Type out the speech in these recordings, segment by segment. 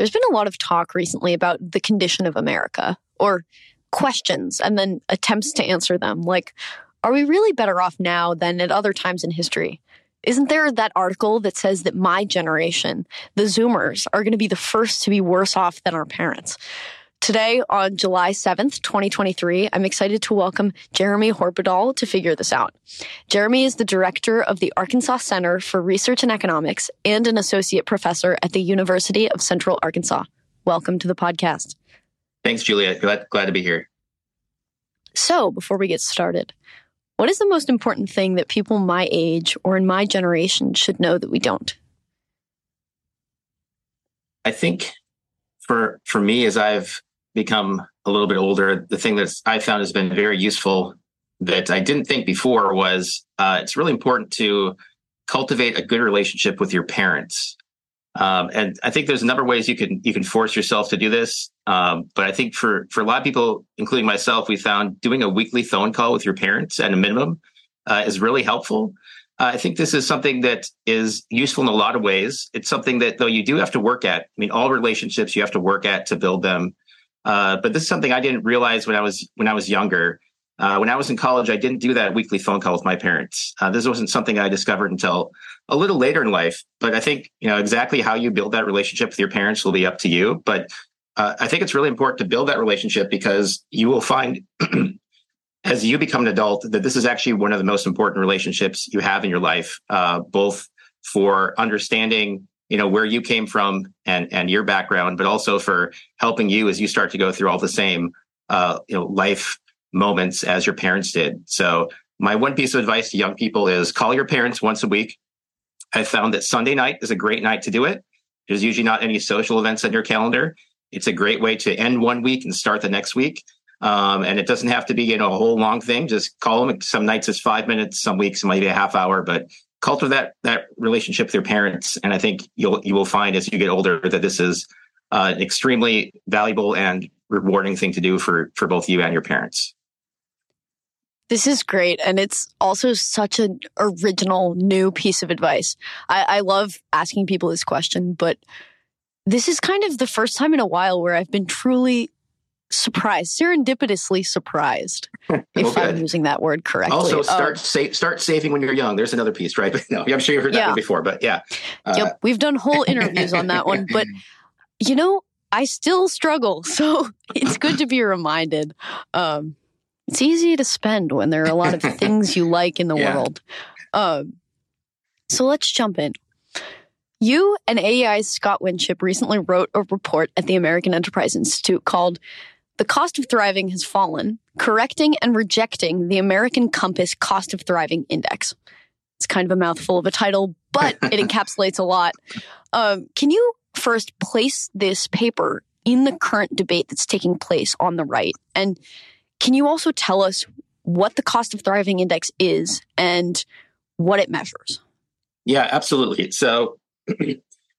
There's been a lot of talk recently about the condition of America or questions and then attempts to answer them. Like, are we really better off now than at other times in history? Isn't there that article that says that my generation, the Zoomers, are going to be the first to be worse off than our parents? Today, on July 7th, 2023, I'm excited to welcome Jeremy Horpedahl to figure this out. Jeremy is the director of the Arkansas Center for Research and Economics and an associate professor at the University of Central Arkansas. Welcome to the podcast. Thanks, Julia. Glad, glad to be here. So, before we get started, what is the most important thing that people my age or in my generation should know that we don't? I think for for me as I've become a little bit older, the thing that I found has been very useful that I didn't think before was uh, it's really important to cultivate a good relationship with your parents. Um, and I think there's a number of ways you can you can force yourself to do this. Um, but I think for for a lot of people, including myself, we found doing a weekly phone call with your parents at a minimum uh, is really helpful. I think this is something that is useful in a lot of ways. It's something that though you do have to work at. I mean, all relationships you have to work at to build them. Uh, but this is something I didn't realize when I was when I was younger. Uh, when I was in college, I didn't do that weekly phone call with my parents. Uh, this wasn't something I discovered until a little later in life. But I think you know exactly how you build that relationship with your parents will be up to you. But uh, I think it's really important to build that relationship because you will find as you become an adult that this is actually one of the most important relationships you have in your life, uh, both for understanding you know where you came from and and your background but also for helping you as you start to go through all the same uh, you know life moments as your parents did. So my one piece of advice to young people is call your parents once a week. I found that sunday night is a great night to do it. There's usually not any social events on your calendar. It's a great way to end one week and start the next week. Um, and it doesn't have to be you know a whole long thing. Just call them some nights it's five minutes some weeks it might be a half hour but cultivate that that relationship with your parents and i think you'll you will find as you get older that this is uh, an extremely valuable and rewarding thing to do for for both you and your parents this is great. And it's also such an original new piece of advice. I, I, love asking people this question, but this is kind of the first time in a while where I've been truly surprised, serendipitously surprised, if I'm using that word correctly. Also, start um, sa- start saving when you're young. There's another piece, right? But no, I'm sure you've heard yeah. that one before, but yeah. Uh, yep, we've done whole interviews on that one, but you know, I still struggle, so it's good to be reminded. Um, it's easy to spend when there are a lot of things you like in the yeah. world. Um, so let's jump in. You and AEI's Scott Winship recently wrote a report at the American Enterprise Institute called the cost of thriving has fallen, correcting and rejecting the American Compass Cost of Thriving Index. It's kind of a mouthful of a title, but it encapsulates a lot. Um, can you first place this paper in the current debate that's taking place on the right? And can you also tell us what the cost of thriving index is and what it measures? Yeah, absolutely. So,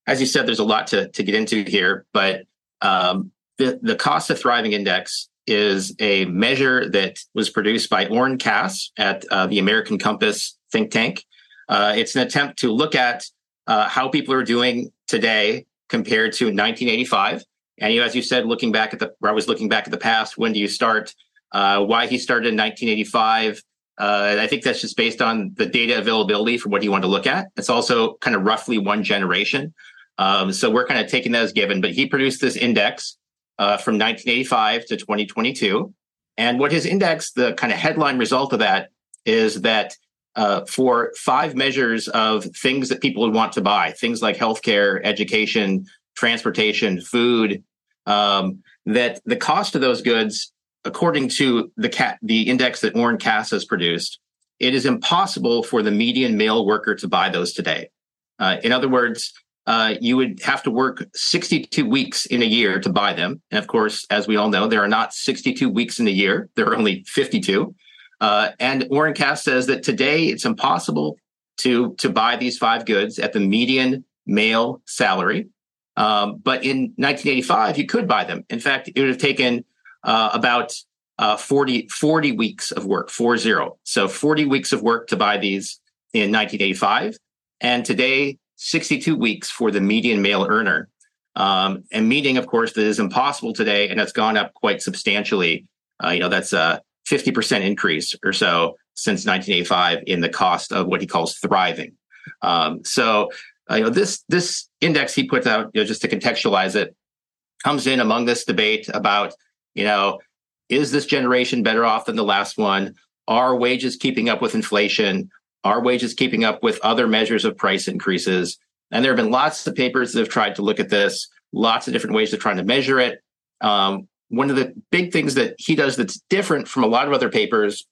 as you said, there's a lot to, to get into here, but um, the, the cost of thriving index is a measure that was produced by Oren Cass at uh, the American Compass think tank. Uh, it's an attempt to look at uh, how people are doing today compared to 1985. And you, as you said, looking back at the, I was looking back at the past. When do you start? Uh, why he started in 1985? Uh, I think that's just based on the data availability for what he wanted to look at. It's also kind of roughly one generation. Um, so we're kind of taking that as given. But he produced this index uh, from 1985 to 2022. And what his index, the kind of headline result of that is that uh, for five measures of things that people would want to buy, things like healthcare, education, transportation, food, um, that the cost of those goods, according to the the index that Oren Cass has produced, it is impossible for the median male worker to buy those today. Uh, in other words, uh, you would have to work 62 weeks in a year to buy them. And of course, as we all know, there are not 62 weeks in a year, there are only 52. Uh, and Oren Cass says that today it's impossible to, to buy these five goods at the median male salary. Um, but in 1985, you could buy them. In fact, it would have taken uh, about uh, 40, 40 weeks of work, four zero. So 40 weeks of work to buy these in 1985. And today, 62 weeks for the median male earner. Um, and meaning, of course, that is impossible today, and it's gone up quite substantially. Uh, you know, that's a 50% increase or so since 1985 in the cost of what he calls thriving. Um, so, uh, you know, this this index he puts out, you know, just to contextualize it, comes in among this debate about, you know, is this generation better off than the last one? Are wages keeping up with inflation? Are wages keeping up with other measures of price increases? And there have been lots of papers that have tried to look at this, lots of different ways of trying to measure it. Um, one of the big things that he does that's different from a lot of other papers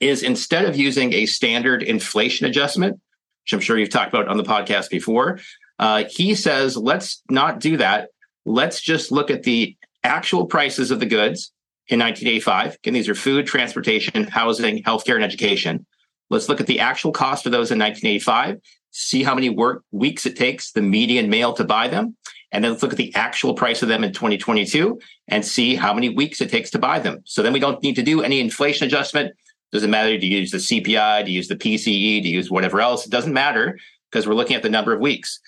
is instead of using a standard inflation adjustment, which I'm sure you've talked about on the podcast before, uh, he says, let's not do that. Let's just look at the actual prices of the goods in 1985. Again, these are food, transportation, housing, healthcare, and education. Let's look at the actual cost of those in 1985, see how many work weeks it takes the median male to buy them. And then let's look at the actual price of them in 2022 and see how many weeks it takes to buy them. So then we don't need to do any inflation adjustment. Doesn't matter to use the CPI, to use the PCE, to use whatever else. It doesn't matter because we're looking at the number of weeks.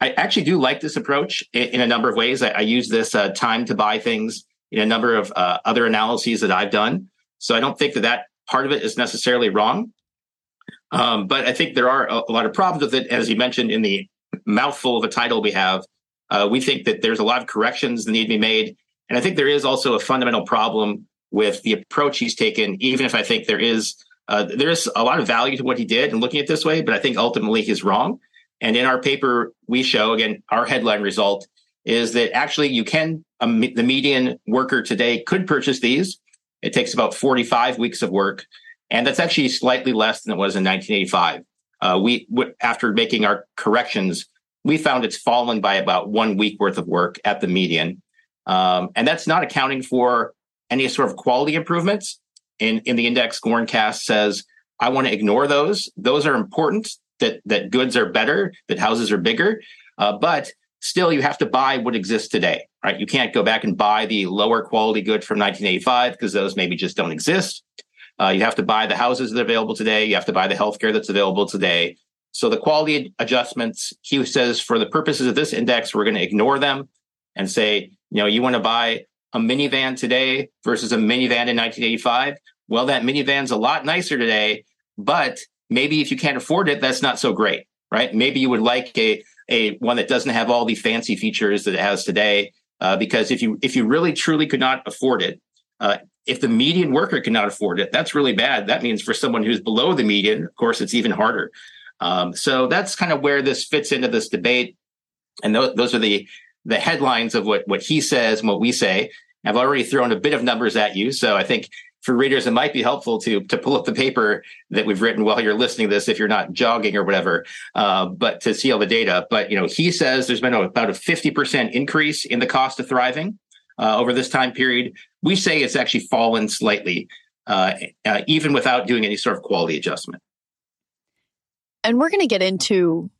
I actually do like this approach in, a number of ways. I, I use this uh, time to buy things in a number of uh, other analyses that I've done. So I don't think that that part of it is necessarily wrong. Um, but I think there are a, a, lot of problems with it. As you mentioned in the mouthful of a title we have, uh, we think that there's a lot of corrections that need to be made. And I think there is also a fundamental problem with the approach he's taken, even if I think there is uh, there is a lot of value to what he did and looking at this way, but I think ultimately he's wrong. And in our paper, we show again our headline result is that actually you can um, the median worker today could purchase these. It takes about 45 weeks of work and that's actually slightly less than it was in 1985. Uh, we w- after making our corrections, we found it's fallen by about one week worth of work at the median, um, and that's not accounting for any sort of quality improvements. In in the index, Oren Cass says, "I want to ignore those. Those are important. That that goods are better, that houses are bigger, uh, but." Still, you have to buy what exists today, right? You can't go back and buy the lower quality good from 1985 because those maybe just don't exist. Uh, you have to buy the houses that are available today. You have to buy the healthcare that's available today. So the quality adjustments, he says, for the purposes of this index, we're going to ignore them and say, you know, you want to buy a minivan today versus a minivan in 1985. Well, that minivan's a lot nicer today, but maybe if you can't afford it, that's not so great, right? Maybe you would like a a one that doesn't have all the fancy features that it has today. Uh, because if you if you really truly could not afford it, uh, if the median worker cannot afford it, that's really bad. That means for someone who's below the median, of course, it's even harder. Um, so that's kind of where this fits into this debate. And th- those are the the headlines of what what he says and what we say. I've already thrown a bit of numbers at you, so I think for readers it might be helpful to to pull up the paper that we've written while you're listening to this if you're not jogging or whatever, uh, but to see all the data. But you know, he says there's been a, about a 50% increase in the cost of thriving uh, over this time period. We say it's actually fallen slightly, uh, uh, even without doing any sort of quality adjustment. And we're going to get into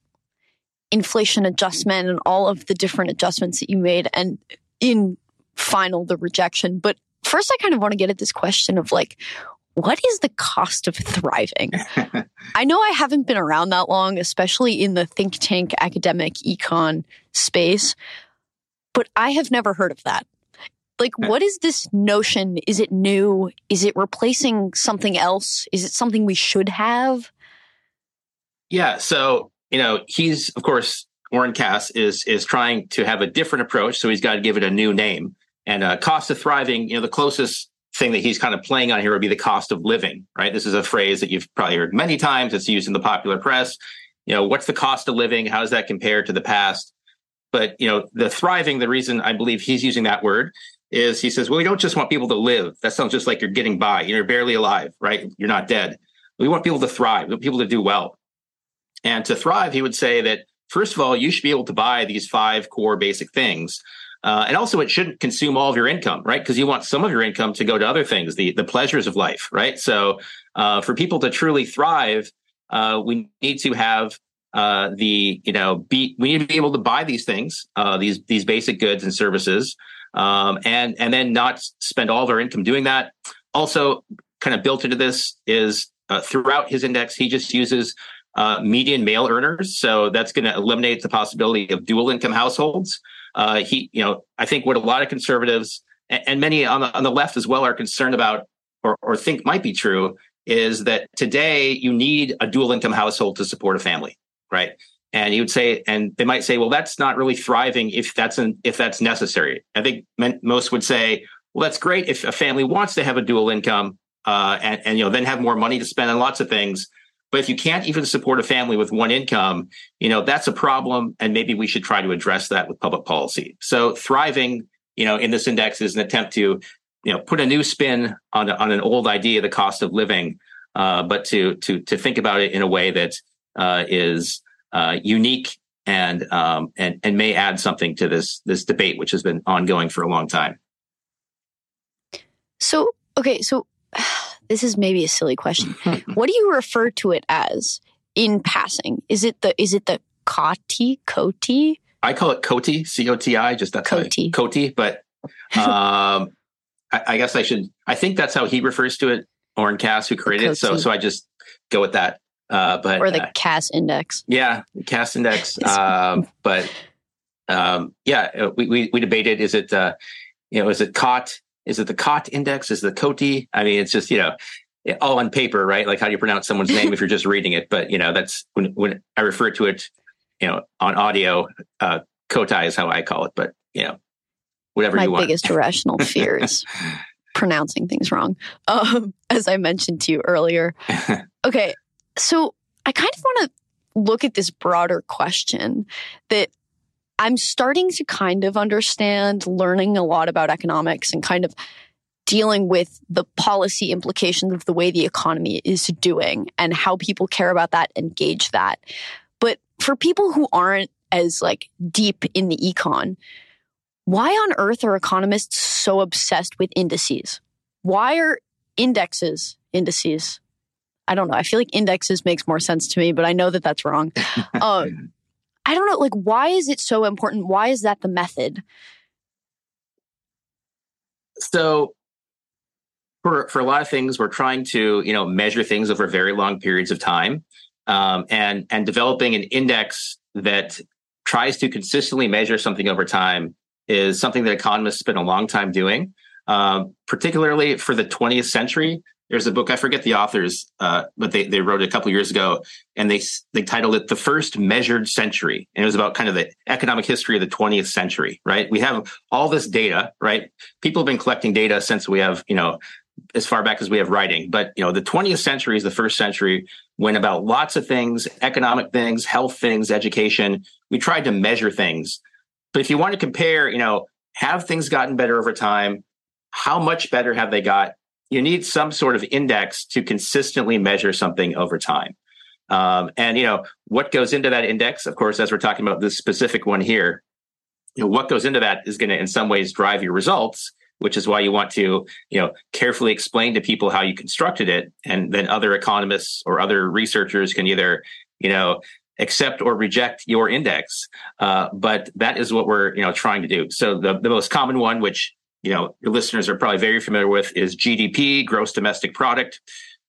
inflation adjustment and all of the different adjustments that you made, and in final, the rejection. But first, I kind of want to get at this question of like, what is the cost of thriving? I know I haven't been around that long, especially in the think tank academic econ space, but I have never heard of that. Like, what is this notion? Is it new? Is it replacing something else? Is it something we should have? Yeah. So, you know, he's, of course, Oren Cass is is trying to have a different approach. So he's got to give it a new name. And uh, cost of thriving, you know, the closest thing that he's kind of playing on here would be the cost of living, right? This is a phrase that you've probably heard many times. It's used in the popular press. You know, what's the cost of living? How does that compare to the past? But, you know, the thriving, the reason I believe he's using that word is he says, well, we don't just want people to live. That sounds just like you're getting by. You're barely alive, right? You're not dead. We want people to thrive. We want people to do well. And to thrive, he would say that first of all, you should be able to buy these five core basic things. Uh, and also, it shouldn't consume all of your income, right? Because you want some of your income to go to other things, the the pleasures of life, right? So, uh, for people to truly thrive, uh, we need to have uh, the you know be we need to be able to buy these things, uh, these these basic goods and services, um, and and then not spend all of our income doing that. Also, kind of built into this is uh, throughout his index, he just uses uh, median male earners. So that's going to eliminate the possibility of dual income households. Uh, he, you know, I think what a lot of conservatives and, and many on the, on the left as well are concerned about or, or think might be true is that today you need a dual income household to support a family, right? And you would say, and they might say, well, that's not really thriving if that's an, if that's necessary. I think most would say, well, that's great if a family wants to have a dual income uh, and, and you know then have more money to spend on lots of things. But if you can't even support a family with one income, you know, that's a problem. And maybe we should try to address that with public policy. So thriving, you know, in this index is an attempt to, you know, put a new spin on, on an old idea, the cost of living, uh, but to, to, to think about it in a way that uh, is uh, unique and, um, and, and may add something to this, this debate, which has been ongoing for a long time. So, okay. So this is maybe a silly question. what do you refer to it as in passing? Is it the is it the Coti Coti? I call it Coti C O T I. Just that's Coti Coti, but um, I, I, guess I should. I think that's how he refers to it. Oren Cass, who created it. So so I just go with that. Uh, but or the uh, Cass index. Yeah, Cass index. um, but um, yeah, uh, we, we we debated. Is it uh, you know is it caught is it the COT index? Is the COTI? I mean, it's just, you know, all on paper, right? Like how do you pronounce someone's name if you're just reading it? But, you know, that's when, when I refer to it, you know, on audio, uh, COTI is how I call it. But, you know, whatever My you want. My biggest irrational fear is pronouncing things wrong, um, as I mentioned to you earlier. Okay. So I kind of want to look at this broader question that I'm starting to kind of understand learning a lot about economics and kind of dealing with the policy implications of the way the economy is doing and how people care about that and gauge that. But for people who aren't as like deep in the econ, why on earth are economists so obsessed with indices? Why are indexes indices? I don't know. I feel like indexes makes more sense to me, but I know that that's wrong. um, I don't know, like, why is it so important? Why is that the method? So, for for a lot of things, we're trying to you know measure things over very long periods of time, um, and and developing an index that tries to consistently measure something over time is something that economists spend a long time doing. Um, particularly for the 20th century, there's a book I forget the authors, uh, but they they wrote it a couple years ago, and they they titled it "The First Measured Century," and it was about kind of the economic history of the 20th century. Right? We have all this data. Right? People have been collecting data since we have you know as far back as we have writing. But you know, the 20th century is the first century when about lots of things, economic things, health things, education, we tried to measure things. But if you want to compare, you know, have things gotten better over time? How much better have they got? You need some sort of index to consistently measure something over time. Um, and you know what goes into that index, of course, as we're talking about this specific one here, you know what goes into that is going to, in some ways, drive your results. Which is why you want to, you know, carefully explain to people how you constructed it, and then other economists or other researchers can either, you know, accept or reject your index. Uh, but that is what we're, you know, trying to do. So the the most common one, which you know your listeners are probably very familiar with is GDP, gross domestic product.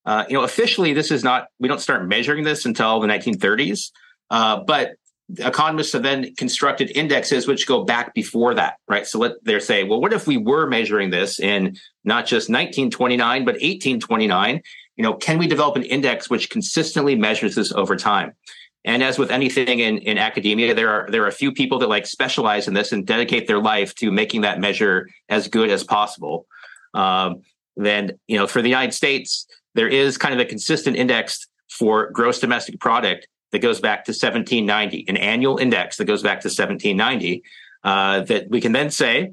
Uh, you know, officially, this is not. We don't start measuring this until the 1930s, uh, but economists have then constructed indexes which go back before that, right? So let they're saying, well, what if we were measuring this in not just 1929 but 1829? You know, can we develop an index which consistently measures this over time? And as with anything in, in academia, there are there are a few people that like specialize in this and dedicate their life to making that measure as good as possible. Um, then, you know, for the United States, there is kind of a consistent index for gross domestic product that goes back to 1790, an annual index that goes back to 1790. Uh, that we can then say,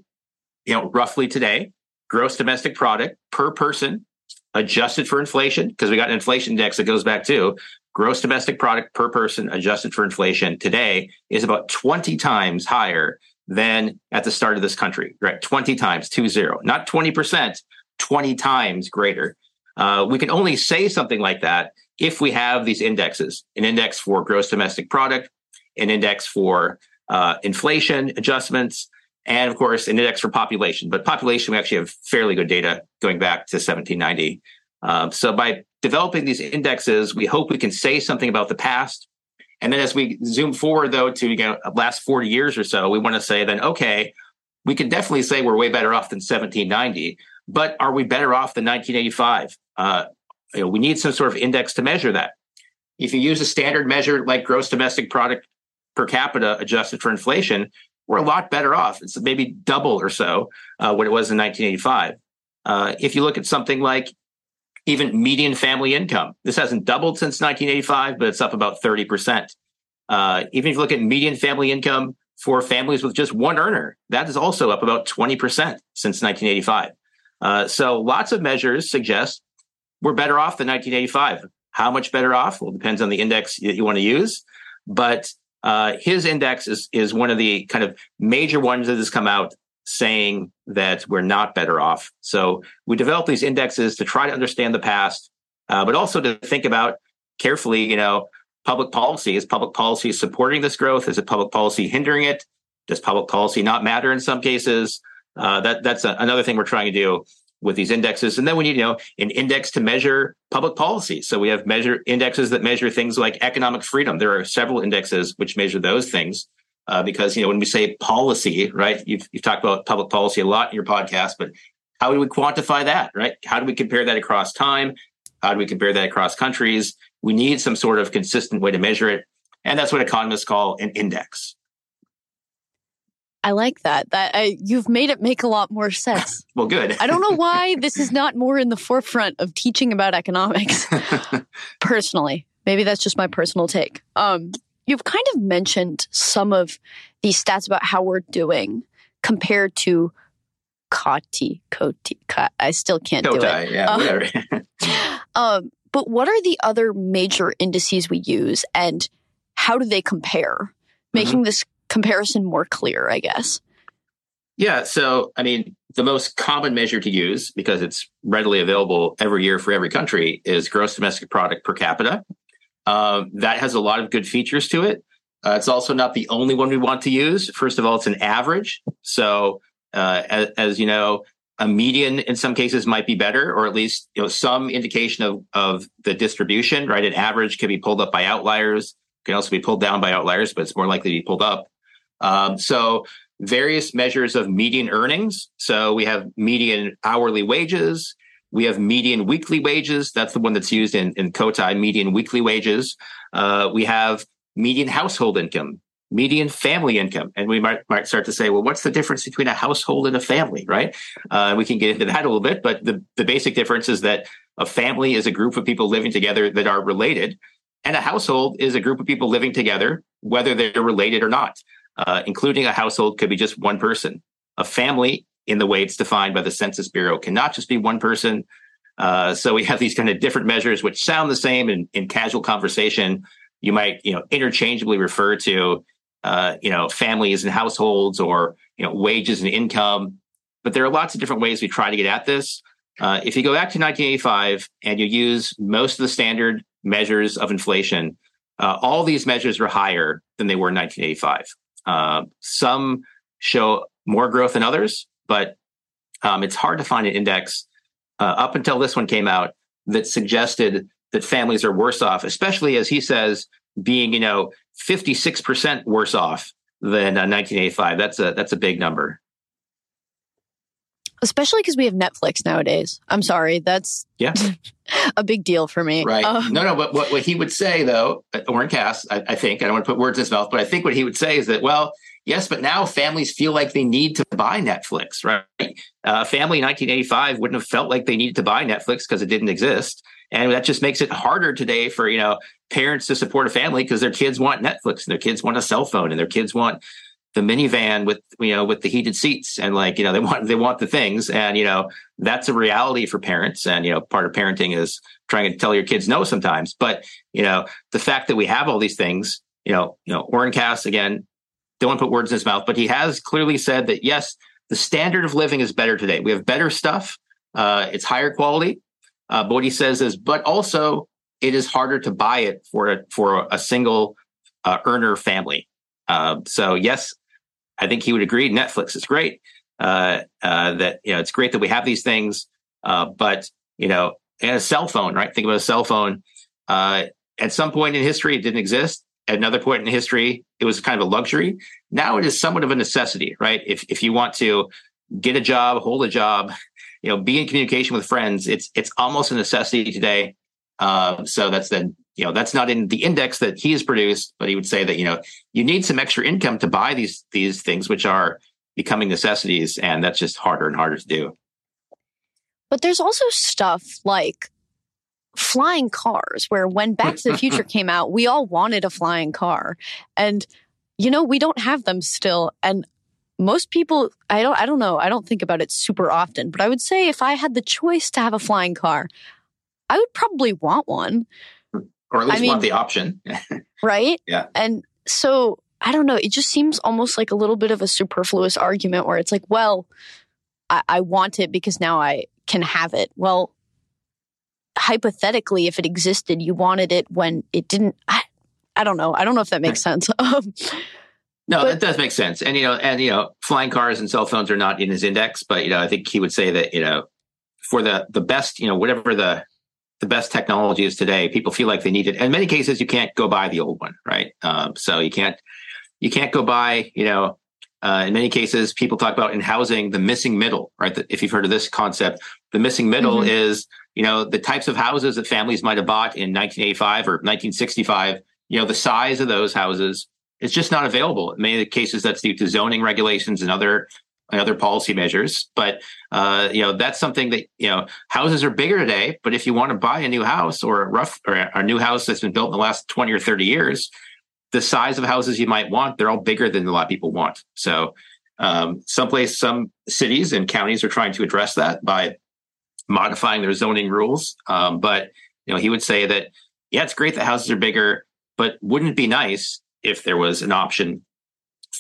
you know, roughly today, gross domestic product per person adjusted for inflation, because we got an inflation index that goes back to gross domestic product per person adjusted for inflation today is about 20 times higher than at the start of this country, right? 20 times, two zero, not 20%, 20 times greater. Uh, we can only say something like that if we have these indexes an index for gross domestic product, an index for uh, inflation adjustments, and of course, an index for population. But population, we actually have fairly good data going back to 1790. Um, so by developing these indexes, we hope we can say something about the past. And then as we zoom forward, though, to you know, last 40 years or so, we want to say then, okay, we can definitely say we're way better off than 1790, but are we better off than 1985? Uh, you know, we need some sort of index to measure that. If you use a standard measure like gross domestic product per capita adjusted for inflation, we're a lot better off. It's maybe double or so uh, what it was in 1985. Uh, if you look at something like even median family income, this hasn't doubled since 1985, but it's up about 30%. Uh, even if you look at median family income for families with just one earner, that is also up about 20% since 1985. Uh, so lots of measures suggest we're better off than 1985. How much better off? Well, depends on the index that you want to use. But uh, his index is is one of the kind of major ones that has come out saying that we're not better off. So we develop these indexes to try to understand the past, uh, but also to think about carefully. You know, public policy is public policy supporting this growth? Is it public policy hindering it? Does public policy not matter in some cases? Uh, that that's a, another thing we're trying to do with these indexes. And then we need, you know, an index to measure public policy. So we have measure indexes that measure things like economic freedom. There are several indexes which measure those things. Uh, because you know when we say policy, right? You've you've talked about public policy a lot in your podcast, but how do we quantify that, right? How do we compare that across time? How do we compare that across countries? We need some sort of consistent way to measure it, and that's what economists call an index. I like that. That I, you've made it make a lot more sense. well, good. I don't know why this is not more in the forefront of teaching about economics. Personally, maybe that's just my personal take. Um, you've kind of mentioned some of these stats about how we're doing compared to Kati, Koti, I still can't Kotai, do it. Yeah, um, um, but what are the other major indices we use, and how do they compare? Making mm-hmm. this comparison more clear, I guess. Yeah. So, I mean, the most common measure to use because it's readily available every year for every country is gross domestic product per capita. Uh, that has a lot of good features to it. Uh, it's also not the only one we want to use. First of all, it's an average. So, uh, as, as, you know, a median in some cases might be better, or at least you know some indication of of the distribution. Right, an average can be pulled up by outliers, can also be pulled down by outliers, but it's more likely to be pulled up. Um, so various measures of median earnings. So we have median hourly wages. We have median weekly wages. That's the one that's used in, in Kotai, median weekly wages. Uh, we have median household income, median family income. And we might, might start to say, well, what's the difference between a household and a family, right? Uh, we can get into that a little bit, but the, the basic difference is that a family is a group of people living together that are related, and a household is a group of people living together, whether they're related or not uh, including a household could be just one person. A family, in the way it's defined by the Census Bureau, cannot just be one person. Uh, so we have these kind of different measures which sound the same in, in casual conversation. You might, you know, interchangeably refer to, uh, you know, families and households or, you know, wages and income. But there are lots of different ways we try to get at this. Uh, if you go back to 1985 and you use most of the standard measures of inflation, uh, all these measures are higher than they were in 1985. Uh, some show more growth than others, but um, it's hard to find an index uh, up until this one came out that suggested that families are worse off, especially as he says, being you know 56% worse off than uh, 1985. That's a that's a big number. Especially because we have Netflix nowadays. I'm sorry, that's yeah a big deal for me. Right? Um, no, no. But what, what he would say though, Oren Cass, I, I think I don't want to put words in his mouth, but I think what he would say is that well, Yes, but now families feel like they need to buy Netflix, right? Uh, family in 1985 wouldn't have felt like they needed to buy Netflix because it didn't exist. And that just makes it harder today for, you know, parents to support a family because their kids want Netflix and their kids want a cell phone and their kids want the minivan with you know with the heated seats and like you know they want they want the things and you know that's a reality for parents and you know part of parenting is trying to tell your kids no sometimes. But you know, the fact that we have all these things, you know, you know, Oren Cass again, don't want to put words in his mouth, but he has clearly said that yes, the standard of living is better today. We have better stuff. Uh, it's higher quality. Uh, but what he says is, but also it is harder to buy it for a, for a single uh, earner family. Uh, so yes, I think he would agree. Netflix is great. Uh, uh, that you know, it's great that we have these things, but you know, and a cell phone, right? Think about a cell phone. at some point in history, it didn't exist. At another point in history, it was kind of a luxury. Now it is somewhat of a necessity, right? If if you want to get a job, hold a job, you know, be in communication with friends, it's it's almost a necessity today. Uh, so that's then you know that's not in the index that he has produced, but he would say that you know you need some extra income to buy these these things which are becoming necessities, and that's just harder and harder to do. But there's also stuff like flying cars, where when Back to the Future came out, we all wanted a flying car, and you know we don't have them still, and most people I don't I don't know I don't think about it super often, but I would say if I had the choice to have a flying car, I would probably want one. Or at least I mean, want the option. right? Yeah. And so I don't know. It just seems almost like a little bit of a superfluous argument where it's like, well, I, I want it because now I can have it. Well, hypothetically, if it existed, you wanted it when it didn't. I, I don't know. I don't know if that makes sense. Um, no, but, that does make sense. And you know, and you know, flying cars and cell phones are not in his index, but you know, I think he would say that you know, for the the best, you know, whatever the the best technology is today, people feel like they need it. And in many cases, you can't go buy the old one, right? Um, so you can't you can't go buy, you know. Uh, in many cases, people talk about in housing the missing middle, right? The, if you've heard of this concept, the missing middle mm-hmm. is, you know, the types of houses that families might have bought in 1985 or 1965. You know, the size of those houses is just not available. In many cases, that's due to zoning regulations and other and other policy measures. But uh, you know that's something that you know houses are bigger today. But if you want to buy a new house or a rough or a new house that's been built in the last twenty or thirty years, the size of houses you might want they're all bigger than a lot of people want. So um, someplace, some cities and counties are trying to address that by modifying their zoning rules. Um, but you know he would say that yeah, it's great that houses are bigger, but wouldn't it be nice if there was an option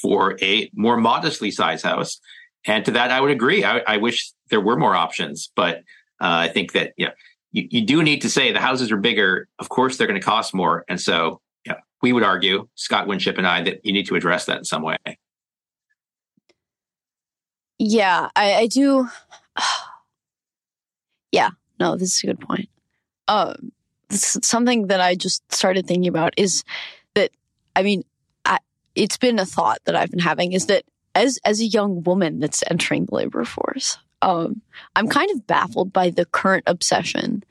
for a more modestly sized house and to that, I would agree. I, I wish there were more options, but uh, I think that yeah, you, you do need to say the houses are bigger. Of course, they're going to cost more, and so we would argue, Scott Winship and I, that you need to address that in some way. Yeah, I, I do. yeah, no, this is a good point. Um, something that I just started thinking about is that I mean, I, it's been a thought that I've been having is that as as a young woman that's entering the labor force, um, I'm kind of baffled by the current obsession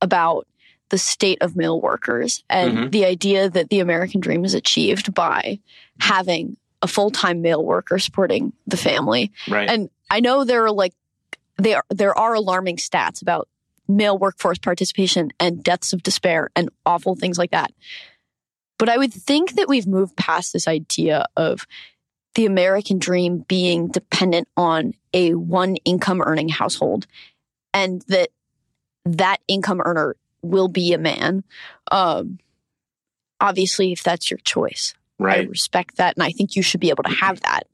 about the state of male workers and mm-hmm. the idea that the American dream is achieved by having a full time male worker supporting the family. Right. And I know there are like there there are alarming stats about male workforce participation and deaths of despair and awful things like that. But I would think that we've moved past this idea of the American dream being dependent on a one income earning household and that that income earner will be a man. Um, obviously, if that's your choice, right. I respect that. And I think you should be able to have that.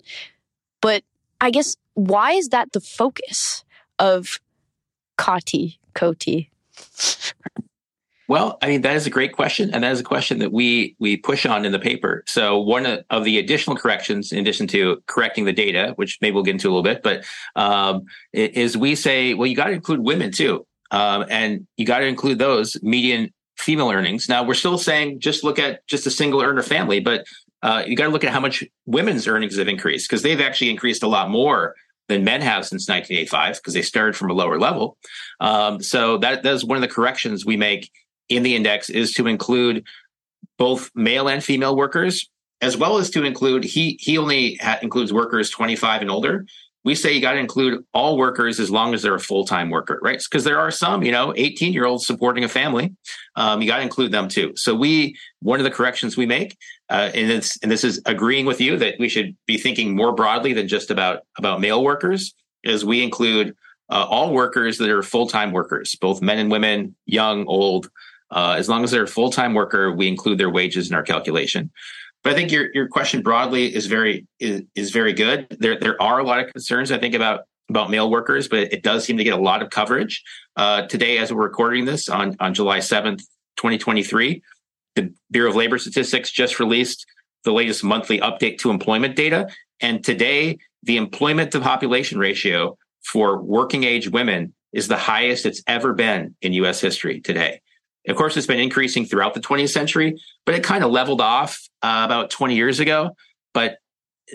But I guess why is that the focus of Kati, Koti? Well, I mean that is a great question, and that is a question that we we push on in the paper. So one of the additional corrections, in addition to correcting the data, which maybe we'll get into a little bit, but um, is we say, well, you got to include women too, um, and you got to include those median female earnings. Now we're still saying just look at just a single earner family, but uh, you got to look at how much women's earnings have increased because they've actually increased a lot more than men have since 1985 because they started from a lower level. Um, so that that is one of the corrections we make in the index is to include both male and female workers, as well as to include he he only ha- includes workers 25 and older. We say you got to include all workers as long as they're a full time worker, right? Because there are some, you know, 18 year olds supporting a family. Um, you got to include them too. So we one of the corrections we make, uh, and it's and this is agreeing with you that we should be thinking more broadly than just about about male workers, is we include uh, all workers that are full time workers, both men and women, young, old. Uh, as long as they're a full time worker, we include their wages in our calculation. But I think your your question broadly is very is, is very good. There there are a lot of concerns I think about about male workers, but it does seem to get a lot of coverage. Uh, today, as we're recording this on on July seventh, twenty twenty three, the Bureau of Labor Statistics just released the latest monthly update to employment data, and today the employment to population ratio for working age women is the highest it's ever been in US history today. Of course, it's been increasing throughout the 20th century, but it kind of leveled off uh, about 20 years ago. But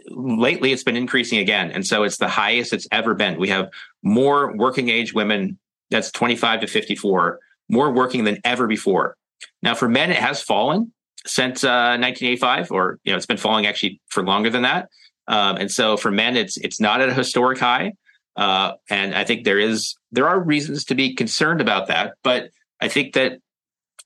lately, it's been increasing again. And so it's the highest it's ever been. We have more working age women, that's 25 to 54, more working than ever before. Now, for men, it has fallen since uh, 1985, or you know, it's been falling actually for longer than that. Um, and so for men, it's it's not at a historic high. Uh, and I think there is there are reasons to be concerned about that. But I think that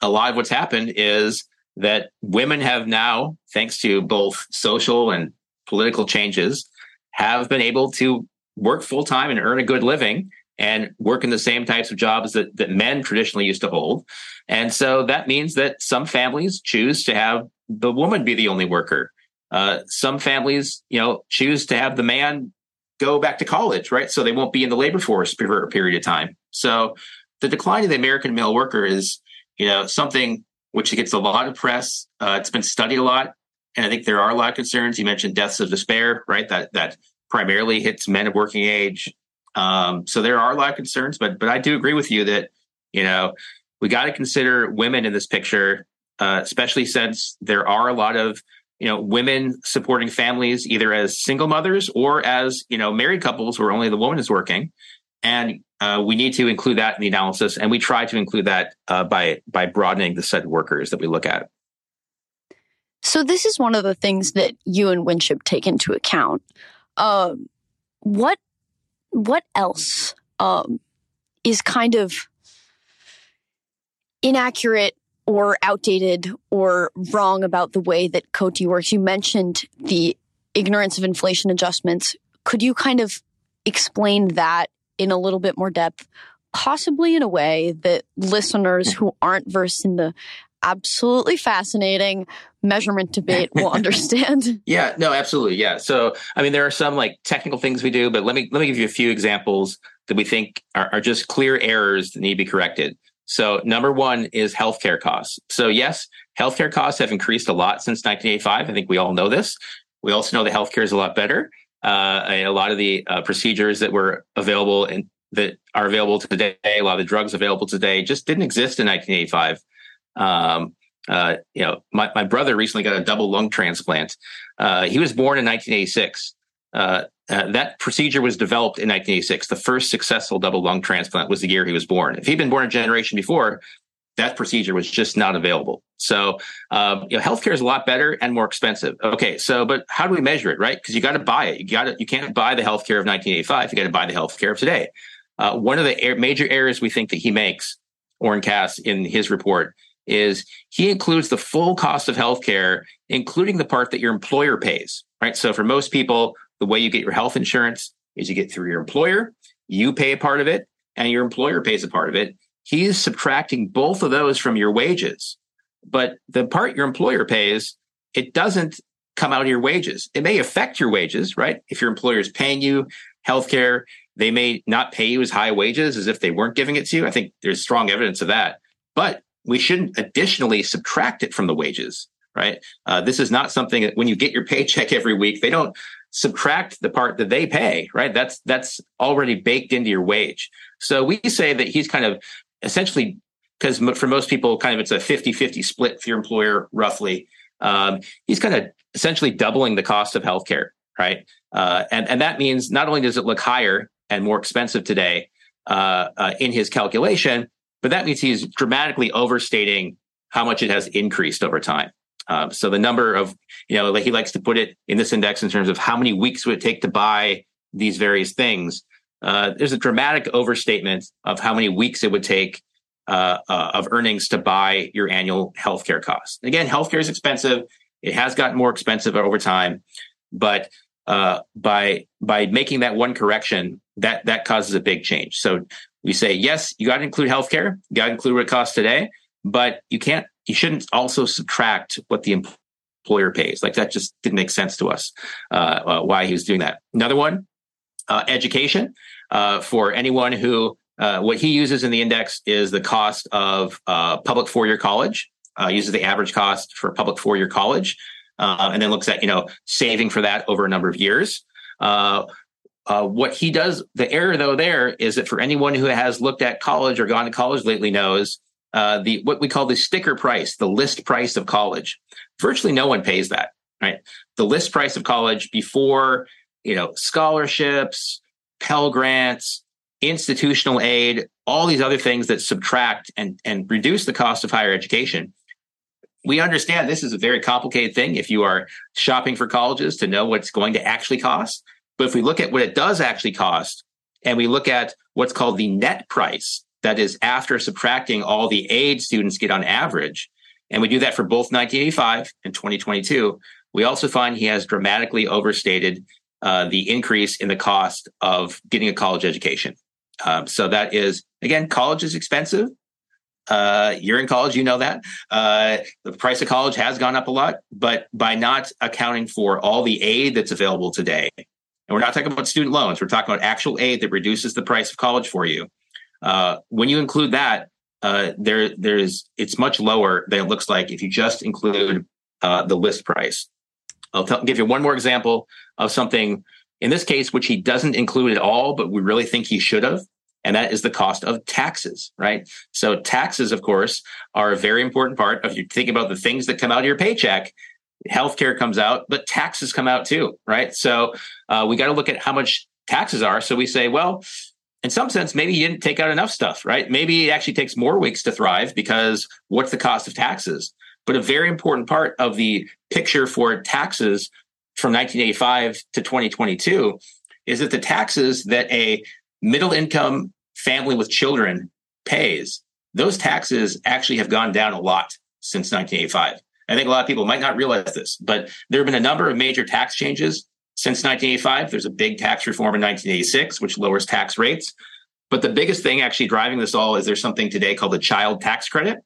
a lot of what's happened is that women have now, thanks to both social and political changes, have been able to work full time and earn a good living and work in the same types of jobs that, that men traditionally used to hold. And so that means that some families choose to have the woman be the only worker. Uh, some families, you know, choose to have the man go back to college, right? So they won't be in the labor force for a period of time. So the decline of the American male worker is, you know, something which gets a lot of press. Uh, it's been studied a lot, and I think there are a lot of concerns. You mentioned deaths of despair, right? That that primarily hits men of working age. Um, so there are a lot of concerns, but but I do agree with you that you know we got to consider women in this picture, uh, especially since there are a lot of you know women supporting families either as single mothers or as you know married couples where only the woman is working and uh, we need to include that in the analysis and we try to include that uh, by by broadening the set of workers that we look at so this is one of the things that you and winship take into account um, what what else um, is kind of inaccurate or outdated or wrong about the way that COTI works. You mentioned the ignorance of inflation adjustments. Could you kind of explain that in a little bit more depth, possibly in a way that listeners who aren't versed in the absolutely fascinating measurement debate will understand. yeah, no, absolutely. Yeah. So, I mean, there are some like technical things we do, but let me let me give you a few examples that we think are, are just clear errors that need to be corrected. So number one is healthcare costs. So yes, healthcare costs have increased a lot since 1985. I think we all know this. We also know that healthcare is a lot better. Uh, a lot of the uh, procedures that were available and that are available today, a lot of the drugs available today just didn't exist in 1985. Um, uh, you know, my, my brother recently got a double lung transplant. Uh, he was born in 1986. Uh, uh, that procedure was developed in 1986. The first successful double lung transplant was the year he was born. If he'd been born a generation before, that procedure was just not available. So, um, you know, healthcare is a lot better and more expensive. Okay, so but how do we measure it, right? Because you got to buy it. You got to you can't buy the healthcare of 1985. You got to buy the healthcare of today. Uh, one of the er- major errors we think that he makes, Oren Cass, in his report, is he includes the full cost of healthcare, including the part that your employer pays. Right. So for most people, the way you get your health insurance is you get through your employer, you pay a part of it, and your employer pays a part of it. He's subtracting both of those from your wages. But the part your employer pays, it doesn't come out of your wages. It may affect your wages, right? If your employer is paying you healthcare, they may not pay you as high wages as if they weren't giving it to you. I think there's strong evidence of that. But we shouldn't additionally subtract it from the wages, right? Uh, this is not something that when you get your paycheck every week, they don't subtract the part that they pay, right? That's that's already baked into your wage. So we say that he's kind of essentially because for most people, kind of it's a 50-50 split for your employer, roughly. Um, he's kind of essentially doubling the cost of healthcare, right? Uh, and and that means not only does it look higher and more expensive today uh, uh, in his calculation, but that means he's dramatically overstating how much it has increased over time. Um, so the number of, you know, like he likes to put it in this index in terms of how many weeks would it take to buy these various things. Uh, there's a dramatic overstatement of how many weeks it would take uh, uh, of earnings to buy your annual healthcare costs. Again, healthcare is expensive. It has gotten more expensive over time, but uh, by by making that one correction, that that causes a big change. So we say yes, you got to include healthcare, you got to include what it costs today, but you can't, you shouldn't also subtract what the employer pays. Like that just didn't make sense to us. Uh, uh, why he was doing that. Another one, uh, education uh, for anyone who. Uh, what he uses in the index is the cost of uh, public four-year college. uses the average cost for public four-year college, and then looks at you know saving for that over a number of years. Uh, what he does, the error though there is that for anyone who has looked at college or gone to college lately knows uh, the what we call the sticker price, the list price of college. Virtually no one pays that, right? The list price of college before you know scholarships, Pell grants, institutional aid, all these other things that subtract and and reduce the cost of higher education. We understand this is a very complicated thing if you are shopping for colleges to know what's going to actually cost. But if we look at what it does actually cost, and we look at what's called the net price, that is after subtracting all the aid students get on average, and we do that for both 1985 and 2022, we also find he has dramatically overstated uh, the increase in the cost of getting a college education. Um, so that is again, college is expensive. Uh, you're in college, you know that. Uh, the price of college has gone up a lot, but by not accounting for all the aid that's available today, and we're not talking about student loans. We're talking about actual aid that reduces the price of college for you. Uh, when you include that, uh, there, there's it's much lower than it looks like if you just include uh, the list price. I'll give you one more example of something in this case, which he doesn't include at all, but we really think he should have. And that is the cost of taxes, right? So taxes, of course, are a very important part of you think about the things that come out of your paycheck healthcare comes out, but taxes come out too, right? So uh, we got to look at how much taxes are. So we say, well, in some sense, maybe you didn't take out enough stuff, right? Maybe it actually takes more weeks to thrive because what's the cost of taxes? But a very important part of the picture for taxes from 1985 to 2022 is that the taxes that a middle income family with children pays, those taxes actually have gone down a lot since 1985. I think a lot of people might not realize this, but there have been a number of major tax changes since 1985. There's a big tax reform in 1986, which lowers tax rates. But the biggest thing actually driving this all is there's something today called the child tax credit,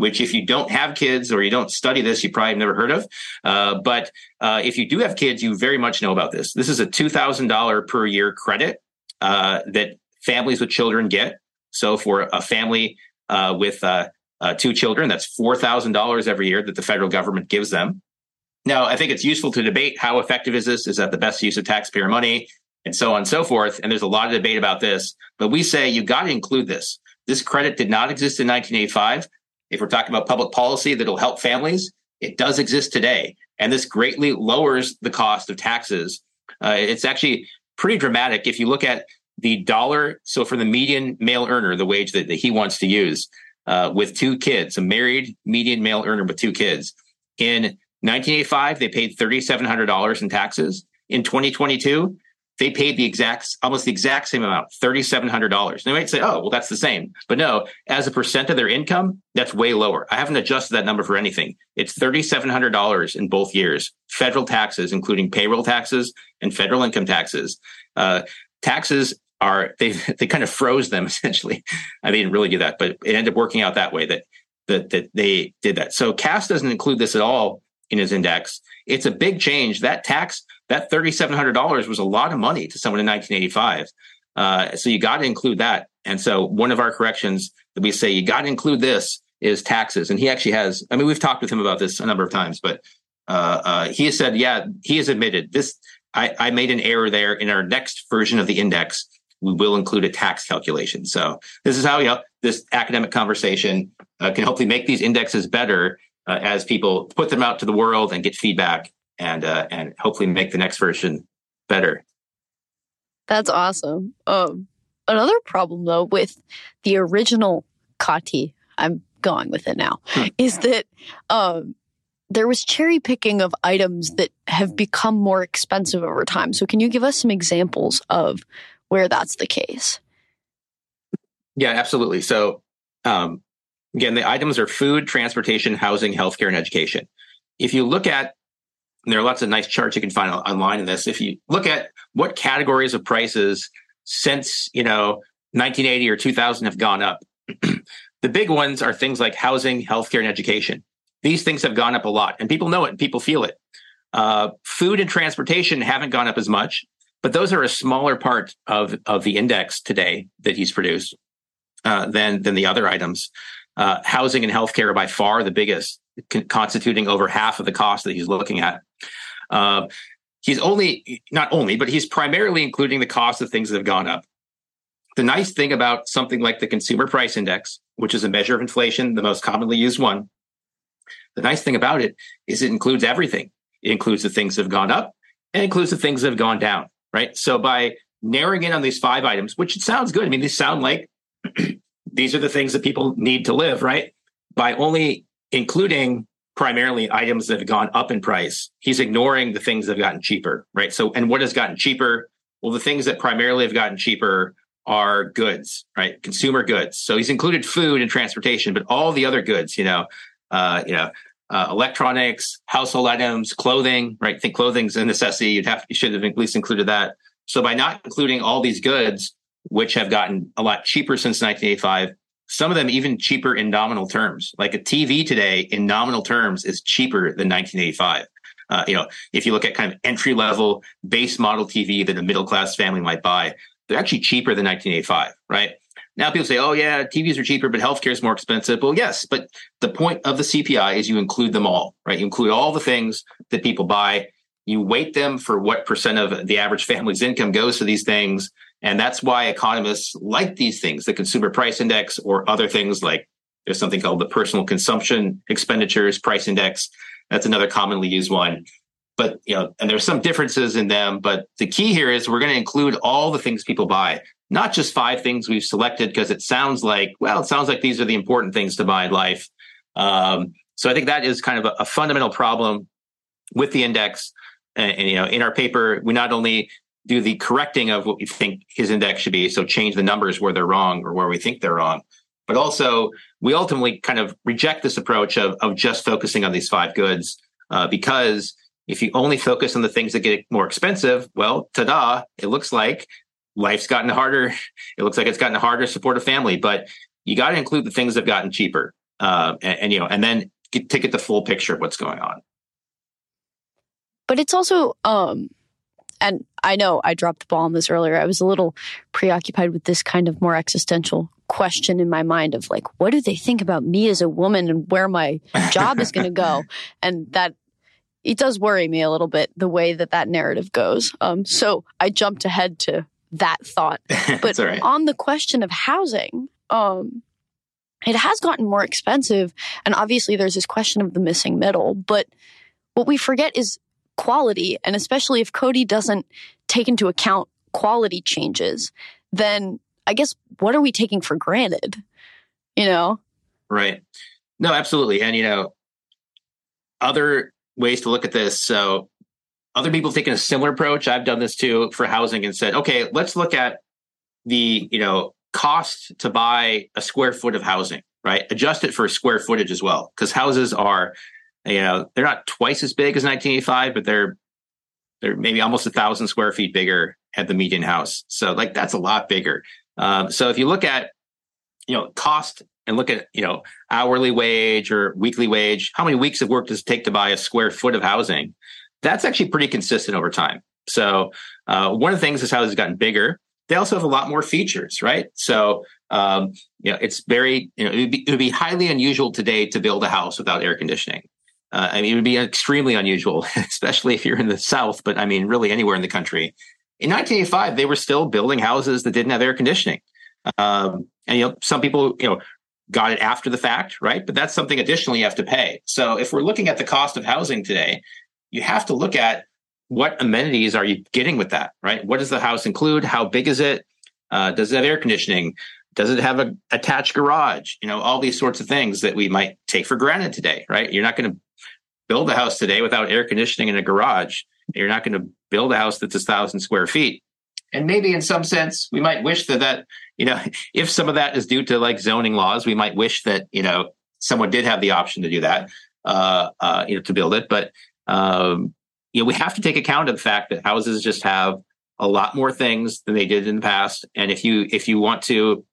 which if you don't have kids or you don't study this, you probably have never heard of. Uh, but uh, if you do have kids, you very much know about this. This is a $2,000 per year credit uh, that families with children get. So for a family uh, with uh, uh, two children. That's $4,000 every year that the federal government gives them. Now, I think it's useful to debate how effective is this? Is that the best use of taxpayer money? And so on and so forth. And there's a lot of debate about this. But we say you got to include this. This credit did not exist in 1985. If we're talking about public policy that'll help families, it does exist today. And this greatly lowers the cost of taxes. Uh, it's actually pretty dramatic if you look at the dollar. So for the median male earner, the wage that, that he wants to use, uh, with two kids, a married median male earner with two kids. In 1985, they paid $3,700 in taxes. In 2022, they paid the exact, almost the exact same amount, $3,700. They might say, oh, well, that's the same. But no, as a percent of their income, that's way lower. I haven't adjusted that number for anything. It's $3,700 in both years, federal taxes, including payroll taxes and federal income taxes. Uh, taxes are they they kind of froze them essentially. I didn't really do that, but it ended up working out that way that that that they did that. So Cass doesn't include this at all in his index. It's a big change. That tax, that thirty seven hundred dollars was a lot of money to someone in nineteen eighty five. Uh, so you got to include that. And so one of our corrections that we say you got to include this is taxes. And he actually has. I mean, we've talked with him about this a number of times, but uh, uh, he has said, yeah, he has admitted this. I, I made an error there in our next version of the index we will include a tax calculation. So this is how you know this academic conversation uh, can hopefully make these indexes better uh, as people put them out to the world and get feedback and uh, and hopefully make the next version better. That's awesome. Um, another problem though with the original Kati, I'm going with it now, hmm. is that um, there was cherry picking of items that have become more expensive over time. So, can you give us some examples of where that's the case. Yeah, absolutely. So, um, again, the items are food, transportation, housing, healthcare, and education. If you look at there are lots of nice charts you can find online in this. If you look at what categories of prices since, you know, 1980 or 2000 have gone up, the big ones are things like housing, healthcare, and education. These things have gone up a lot, and people know it and people feel it. Uh, food and transportation haven't gone up as much, but those are a smaller part of, of the index today that he's produced uh, than than the other items. Uh, housing and healthcare are by far the biggest, constituting over half of the cost that he's looking at. Uh, he's only, not only, but he's primarily including the cost of things that have gone up. The nice thing about something like the consumer price index, which is a measure of inflation, the most commonly used one, the nice thing about it is it includes everything. It includes the things that have gone up and includes the things that have gone down, right? So by narrowing in on these five items, which it sounds good. I mean, these sound like these are the things that people need to live, right? By only including primarily items that have gone up in price. He's ignoring the things that have gotten cheaper, right? So, and what has gotten cheaper? Well, the things that primarily have gotten cheaper are goods, right? Consumer goods. So he's included food and transportation, but all the other goods, you know, uh, you know, uh, electronics, household items, clothing, right? Think clothing's a necessity. You'd have, you should have at least included that. So by not including all these goods, which have gotten a lot cheaper since 1985, some of them even cheaper in nominal terms. Like a TV today in nominal terms is cheaper than 1985. Uh, you know, if you look at kind of entry level base model TV that a middle class family might buy, they're actually cheaper than 1985, right? Now people say, oh yeah, TVs are cheaper, but healthcare is more expensive. Well, yes, but the point of the CPI is you include them all, right? You include all the things that people buy. You weight them for what percent of the average family's income goes to these things. And that's why economists like these things, the consumer price index or other things like there's something called the personal consumption expenditures price index. That's another commonly used one. But, you know, and there's some differences in them, but the key here is we're going to include all the things people buy, not just five things we've selected because it sounds like, well, it sounds like these are the important things to buy in life. Um, so I think that is kind of a, a fundamental problem with the index. And, and, you know, in our paper, we not only do the correcting of what we think his index should be. So change the numbers where they're wrong or where we think they're wrong. But also, we ultimately kind of reject this approach of, of just focusing on these five goods uh, because if you only focus on the things that get more expensive, well, ta-da! It looks like life's gotten harder. It looks like it's gotten harder to support a family. But you got to include the things that have gotten cheaper, uh, and, and, you know, and then get, to get the full picture of what's going on. But it's also um, and I know I dropped the ball on this earlier. I was a little preoccupied with this kind of more existential question in my mind of like, what do they think about me as a woman and where my job is going to go? And that it does worry me a little bit the way that that narrative goes. Um, so I jumped ahead to that thought. But right. on the question of housing, um, it has gotten more expensive. And obviously, there's this question of the missing middle. But what we forget is quality. And especially if COTI doesn't take into account quality changes, then I guess what are we taking for granted? You know? Right. No, absolutely. And, you know, other ways to look at this. So, other people taking a similar approach. I've done this too for housing and said, okay, let's look at the, you know, cost to buy a square foot of housing, right? Adjust it for square footage as well, because houses are you know, they're not twice as big as 1985, but they're they're maybe almost a thousand square feet bigger at the median house. So like that's a lot bigger. Um, so if you look at you know cost and look at you know hourly wage or weekly wage, how many weeks of work does it take to buy a square foot of housing? That's actually pretty consistent over time. So uh, one of the things is how it's gotten bigger. They also have a lot more features, right? So um, you know, it's very you know it would, be, it would be highly unusual today to build a house without air conditioning. Uh, I mean, it would be extremely unusual, especially if you're in the South, but I mean, really anywhere in the country. In 1985, they were still building houses that didn't have air conditioning. Um, and, you know, some people, you know, got it after the fact, right? But that's something additional you have to pay. So if we're looking at the cost of housing today, you have to look at what amenities are you getting with that, right? What does the house include? How big is it? Uh, does it have air conditioning? Does it have a attached garage? You know, all these sorts of things that we might take for granted today, right? You're not going to build a house today without air conditioning in a garage. You're not going to build a house that's a thousand square feet. And maybe in some sense, we might wish that that, you know, if some of that is due to like zoning laws, we might wish that, you know, someone did have the option to do that, uh, uh, you know, to build it. But, um, you know, we have to take account of the fact that houses just have a lot more things than they did in the past. And if you if you want to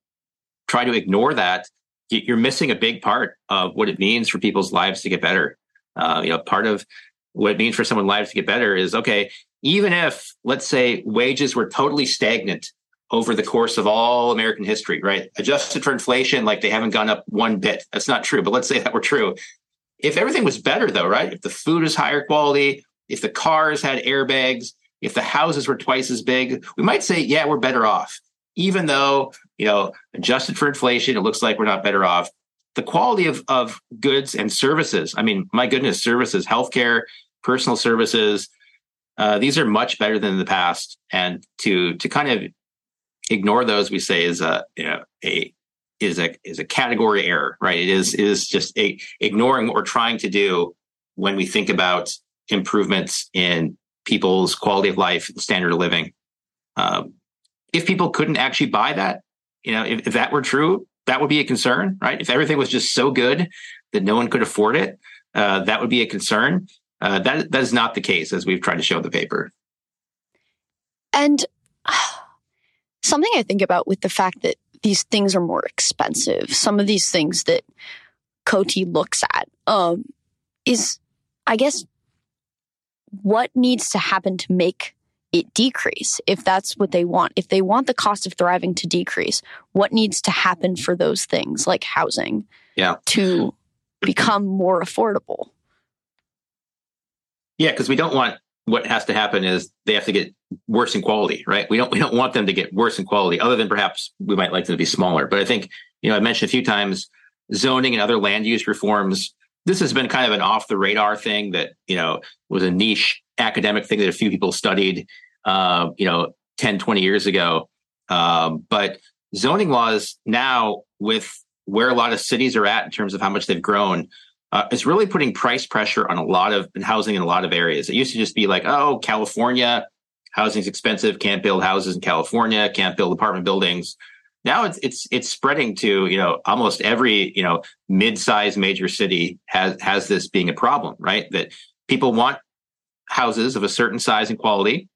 try to ignore that, you're missing a big part of what it means for people's lives to get better. Uh, you know, part of what it means for someone's lives to get better is okay. Even if, let's say, wages were totally stagnant over the course of all American history, right? Adjusted for inflation, like they haven't gone up one bit. That's not true, but let's say that were true. If everything was better, though, right? If the food is higher quality, if the cars had airbags, if the houses were twice as big, we might say, yeah, we're better off. Even though, you know, adjusted for inflation, it looks like we're not better off. The quality of, of goods and services, I mean, my goodness, services, healthcare, personal services, uh, these are much better than in the past. And to to kind of ignore those, we say is a you know a is a is a category error, right? It is is just a ignoring what we're trying to do when we think about improvements in people's quality of life, standard of living. Um, if people couldn't actually buy that, you know, if, if, that were true, that would be a concern, right? If everything was just so good that no one could afford it, uh, that would be a concern. Uh, that that is not the case, as we've tried to show in the paper. And something I think about with the fact that these things are more expensive, some of these things that COTI looks at, um, is I guess what needs to happen to make it decrease if that's what they want. If they want the cost of thriving to decrease, what needs to happen for those things like housing yeah. to become more affordable? Yeah, because we don't want what has to happen is they have to get worse in quality, right? We don't we don't want them to get worse in quality, other than perhaps we might like them to be smaller. But I think, you know, I mentioned a few times zoning and other land use reforms this has been kind of an off the radar thing that you know was a niche academic thing that a few people studied uh, you know 10 20 years ago. Um, but zoning laws now with where a lot of cities are at in terms of how much they've grown uh, is really putting price pressure on a lot of housing in a lot of areas. It used to just be like oh california housing's expensive can't build houses in california can't build apartment buildings. Now it's it's it's spreading to you know almost every you know mid-sized major city has has this being a problem right? That people want houses of a certain size and quality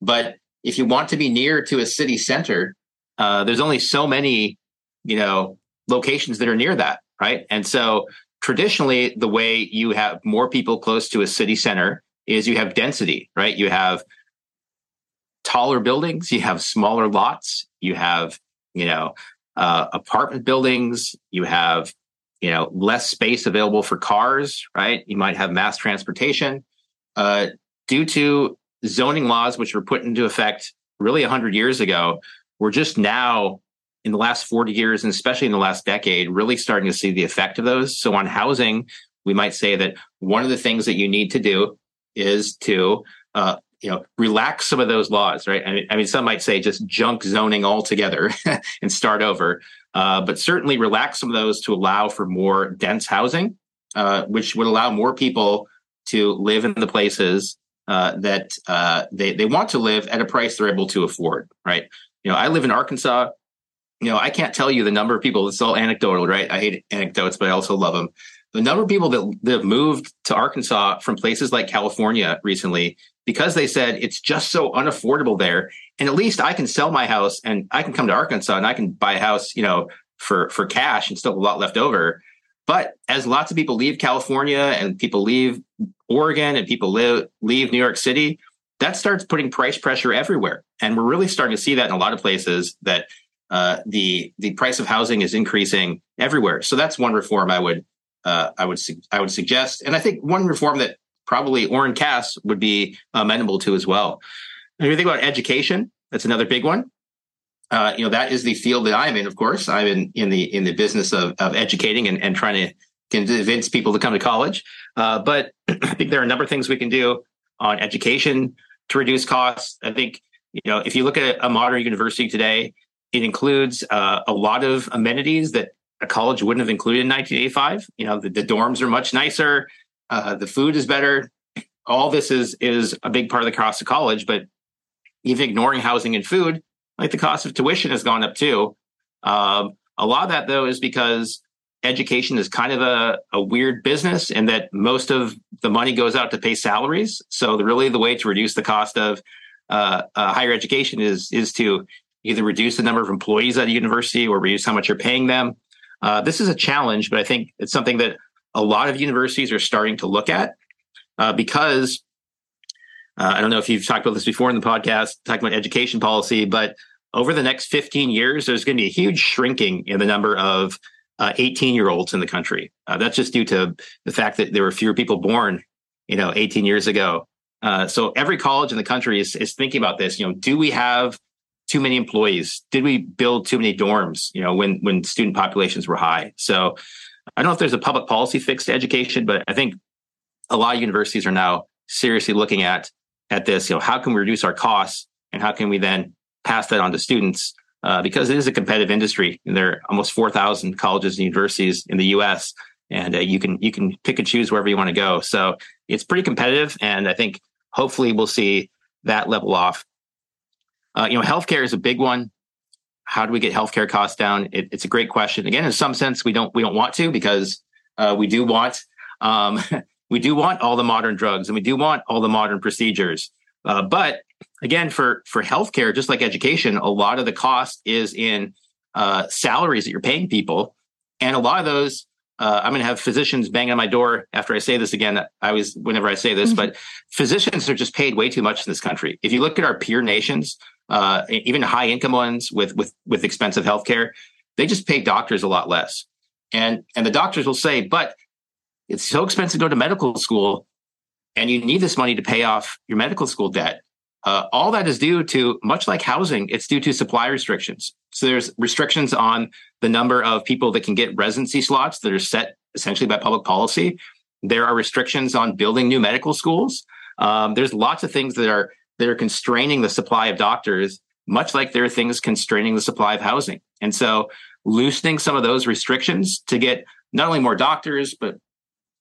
but if you want to be near to a city center uh, there's only so many you know locations that are near that right and so traditionally the way you have more people close to a city center is you have density right you have taller buildings, you have smaller lots, you have, you know, uh, apartment buildings, you have, you know, less space available for cars, right? You might have mass transportation. Uh, due to zoning laws, which were put into effect really 100 years ago, we're just now in the last 40 years, and especially in the last decade, really starting to see the effect of those. So on housing, we might say that one of the things that you need to do is to uh, you know relax some of those laws right i mean, I mean some might say just junk zoning altogether and start over uh, but certainly relax some of those to allow for more dense housing uh, which would allow more people to live in the places uh, that uh, they, they want to live at a price they're able to afford right you know i live in arkansas you know i can't tell you the number of people it's all anecdotal right i hate anecdotes but i also love them the number of people that, that have moved to arkansas from places like california recently because they said it's just so unaffordable there. And at least I can sell my house and I can come to Arkansas and I can buy a house, you know, for, for cash and still have a lot left over. But as lots of people leave California and people leave Oregon and people live, leave New York City, that starts putting price pressure everywhere. And we're really starting to see that in a lot of places that uh, the the price of housing is increasing everywhere. So that's one reform I would uh, I would su- I would suggest. And I think one reform that probably Oren Cass would be amenable to as well. And if you think about education, that's another big one. Uh, you know, that is the field that I'm in, of course. I'm in, in the in the business of, of educating and, and trying to convince people to come to college. Uh, but I think there are a number of things we can do on education to reduce costs. I think, you know, if you look at a modern university today, it includes uh, a lot of amenities that a college wouldn't have included in 1985. You know, the, the dorms are much nicer. Uh, the food is better. All this is is a big part of the cost of college, but even ignoring housing and food, like the cost of tuition has gone up too. Um, a lot of that though is because education is kind of a, a weird business and that most of the money goes out to pay salaries. So the, really the way to reduce the cost of uh, uh, higher education is is to either reduce the number of employees at a university or reduce how much you're paying them. Uh, this is a challenge, but I think it's something that a lot of universities are starting to look at uh, because uh, I don't know if you've talked about this before in the podcast, talking about education policy, but over the next 15 years, there's going to be a huge shrinking in the number of 18 uh, year olds in the country. Uh, that's just due to the fact that there were fewer people born, you know, 18 years ago. Uh, so every college in the country is, is thinking about this. You know, do we have too many employees? Did we build too many dorms? You know, when when student populations were high. So I don't know if there's a public policy fix to education, but I think a lot of universities are now seriously looking at at this. You know, how can we reduce our costs, and how can we then pass that on to students? Uh, because it is a competitive industry, there are almost 4,000 colleges and universities in the U.S. And uh, you can you can pick and choose wherever you want to go. So it's pretty competitive, and I think hopefully we'll see that level off. Uh, you know, healthcare is a big one. How do we get healthcare costs down? It, it's a great question. Again, in some sense, we don't we don't want to because uh, we do want um, we do want all the modern drugs and we do want all the modern procedures. Uh, but again, for for healthcare, just like education, a lot of the cost is in uh, salaries that you're paying people, and a lot of those. Uh, I'm going to have physicians bang on my door after I say this again. I always, whenever I say this, mm-hmm. but physicians are just paid way too much in this country. If you look at our peer nations, uh, even high income ones with with with expensive healthcare, they just pay doctors a lot less. And and the doctors will say, but it's so expensive to go to medical school, and you need this money to pay off your medical school debt. Uh, all that is due to, much like housing, it's due to supply restrictions. So there's restrictions on the number of people that can get residency slots that are set essentially by public policy. There are restrictions on building new medical schools. Um, there's lots of things that are that are constraining the supply of doctors, much like there are things constraining the supply of housing. And so, loosening some of those restrictions to get not only more doctors but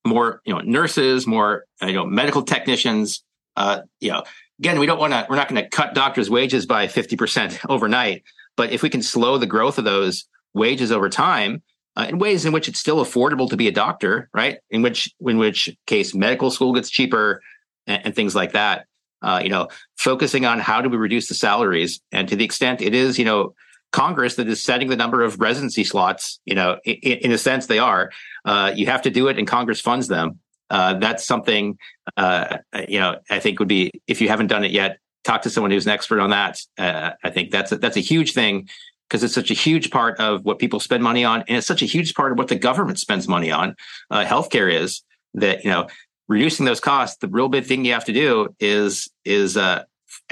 more you know nurses, more you know medical technicians. Uh, you know, again, we don't want to. We're not going to cut doctors' wages by fifty percent overnight, but if we can slow the growth of those wages over time. Uh, in ways in which it's still affordable to be a doctor, right? In which, in which case, medical school gets cheaper and, and things like that. Uh, you know, focusing on how do we reduce the salaries, and to the extent it is, you know, Congress that is setting the number of residency slots. You know, in, in a sense, they are. Uh, you have to do it, and Congress funds them. Uh, that's something uh, you know. I think would be if you haven't done it yet, talk to someone who's an expert on that. Uh, I think that's a, that's a huge thing because it's such a huge part of what people spend money on, and it's such a huge part of what the government spends money on. Uh, healthcare is that you know reducing those costs. The real big thing you have to do is is uh,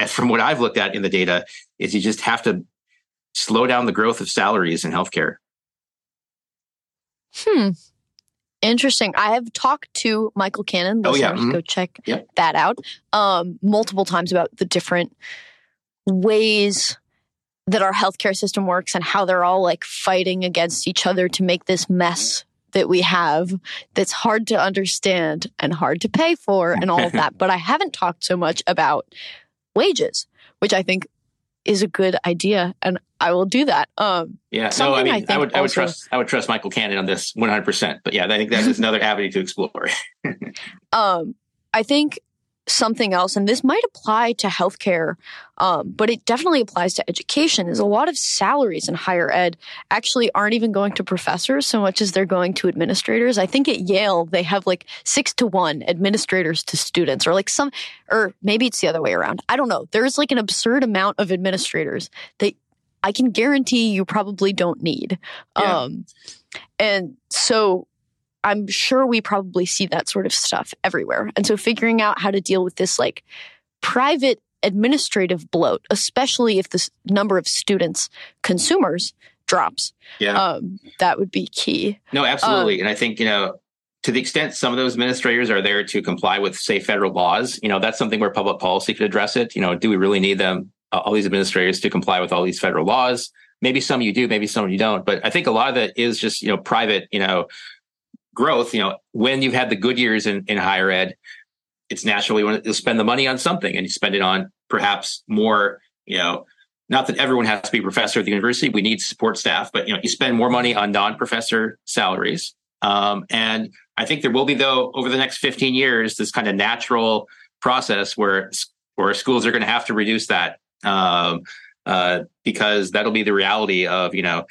from what I've looked at in the data is you just have to slow down the growth of salaries in healthcare. Hmm. Interesting. I have talked to Michael Cannon. Oh, yeah. Mm-hmm. Go check yep. that out um, multiple times about the different ways that our healthcare system works and how they're all like fighting against each other to make this mess that we have that's hard to understand and hard to pay for and all of that. but I haven't talked so much about wages, which I think is a good idea, and I will do that. Um, yeah, no, I mean, I, I would, I would trust, I would trust Michael Cannon on this one hundred percent. But yeah, I think that is another avenue to explore. um, I think something else, and this might apply to healthcare, um, but it definitely applies to education, is a lot of salaries in higher ed actually aren't even going to professors so much as they're going to administrators. I think at Yale, they have like six to one administrators to students, or like some, or maybe it's the other way around. I don't know. There's like an absurd amount of administrators that I can guarantee you probably don't need. Yeah. Um, and so I'm sure we probably see that sort of stuff everywhere. And so figuring out how to deal with this like private administrative bloat, especially if the number of students, consumers drops. Yeah. Um, that would be key. No, absolutely. Um, and I think, you know, to the extent some of those administrators are there to comply with, say, federal laws, you know, that's something where public policy could address it. You know, do we really need them, uh, all these administrators to comply with all these federal laws? Maybe some you do, maybe some you don't. But I think a lot of that is just, you know, private, you know, growth, you know, when you've had the good years in, in higher ed, it's naturally when you spend the money on something and you spend it on perhaps more, you know, not that everyone has to be a professor at the university. We need support staff, but you know, you spend more money on non-professor salaries. Um, and I think there will be, though, over the next 15 years, this kind of natural process where where schools are going to have to reduce that um, uh, because that'll be the reality of you know,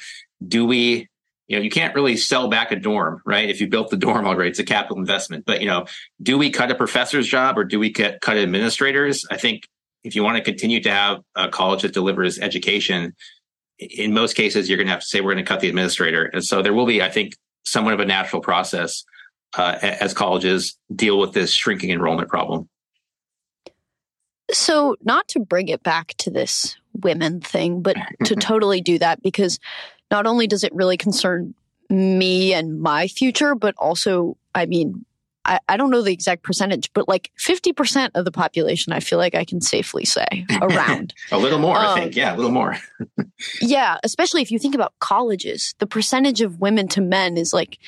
do we you know, you can't really sell back a dorm, right? If you built the dorm already, it's a capital investment. But you know, do we cut a professor's job or do we cut, cut administrators? I think if you want to continue to have a college that delivers education, in most cases, you're going to have to say we're going to cut the administrator. And so there will be, I think, somewhat of a natural process uh, as colleges deal with this shrinking enrollment problem. So, not to bring it back to this women thing, but to totally do that because not only does it really concern me and my future, but also, I mean, I, I don't know the exact percentage, but like 50% of the population, I feel like I can safely say around. a little more, um, I think. Yeah, a little more. yeah, especially if you think about colleges, the percentage of women to men is like,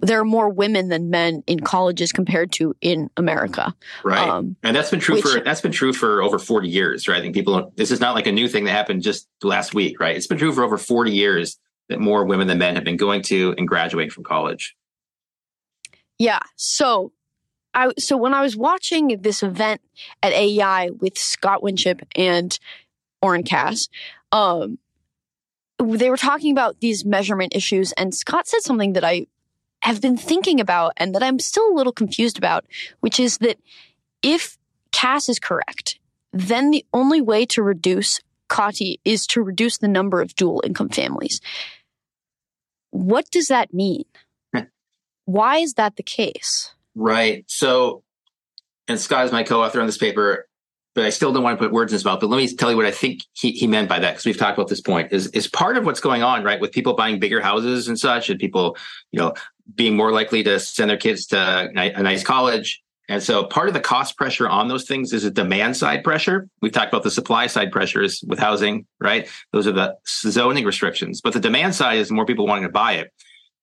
there are more women than men in colleges compared to in America. Right. Um, and that's been true which, for that's been true for over 40 years, right? I think people this is not like a new thing that happened just last week, right? It's been true for over 40 years that more women than men have been going to and graduating from college. Yeah. So I so when I was watching this event at AEI with Scott Winship and Oren Cass, um, they were talking about these measurement issues, and Scott said something that I have been thinking about and that I'm still a little confused about, which is that if Cass is correct, then the only way to reduce COTI is to reduce the number of dual income families. What does that mean? Why is that the case? Right. So, and Scott is my co-author on this paper, but I still don't want to put words in his mouth. But let me tell you what I think he, he meant by that, because we've talked about this point. Is is part of what's going on, right, with people buying bigger houses and such, and people, you know, being more likely to send their kids to a nice college. And so part of the cost pressure on those things is a demand side pressure. We've talked about the supply side pressures with housing, right? Those are the zoning restrictions. But the demand side is more people wanting to buy it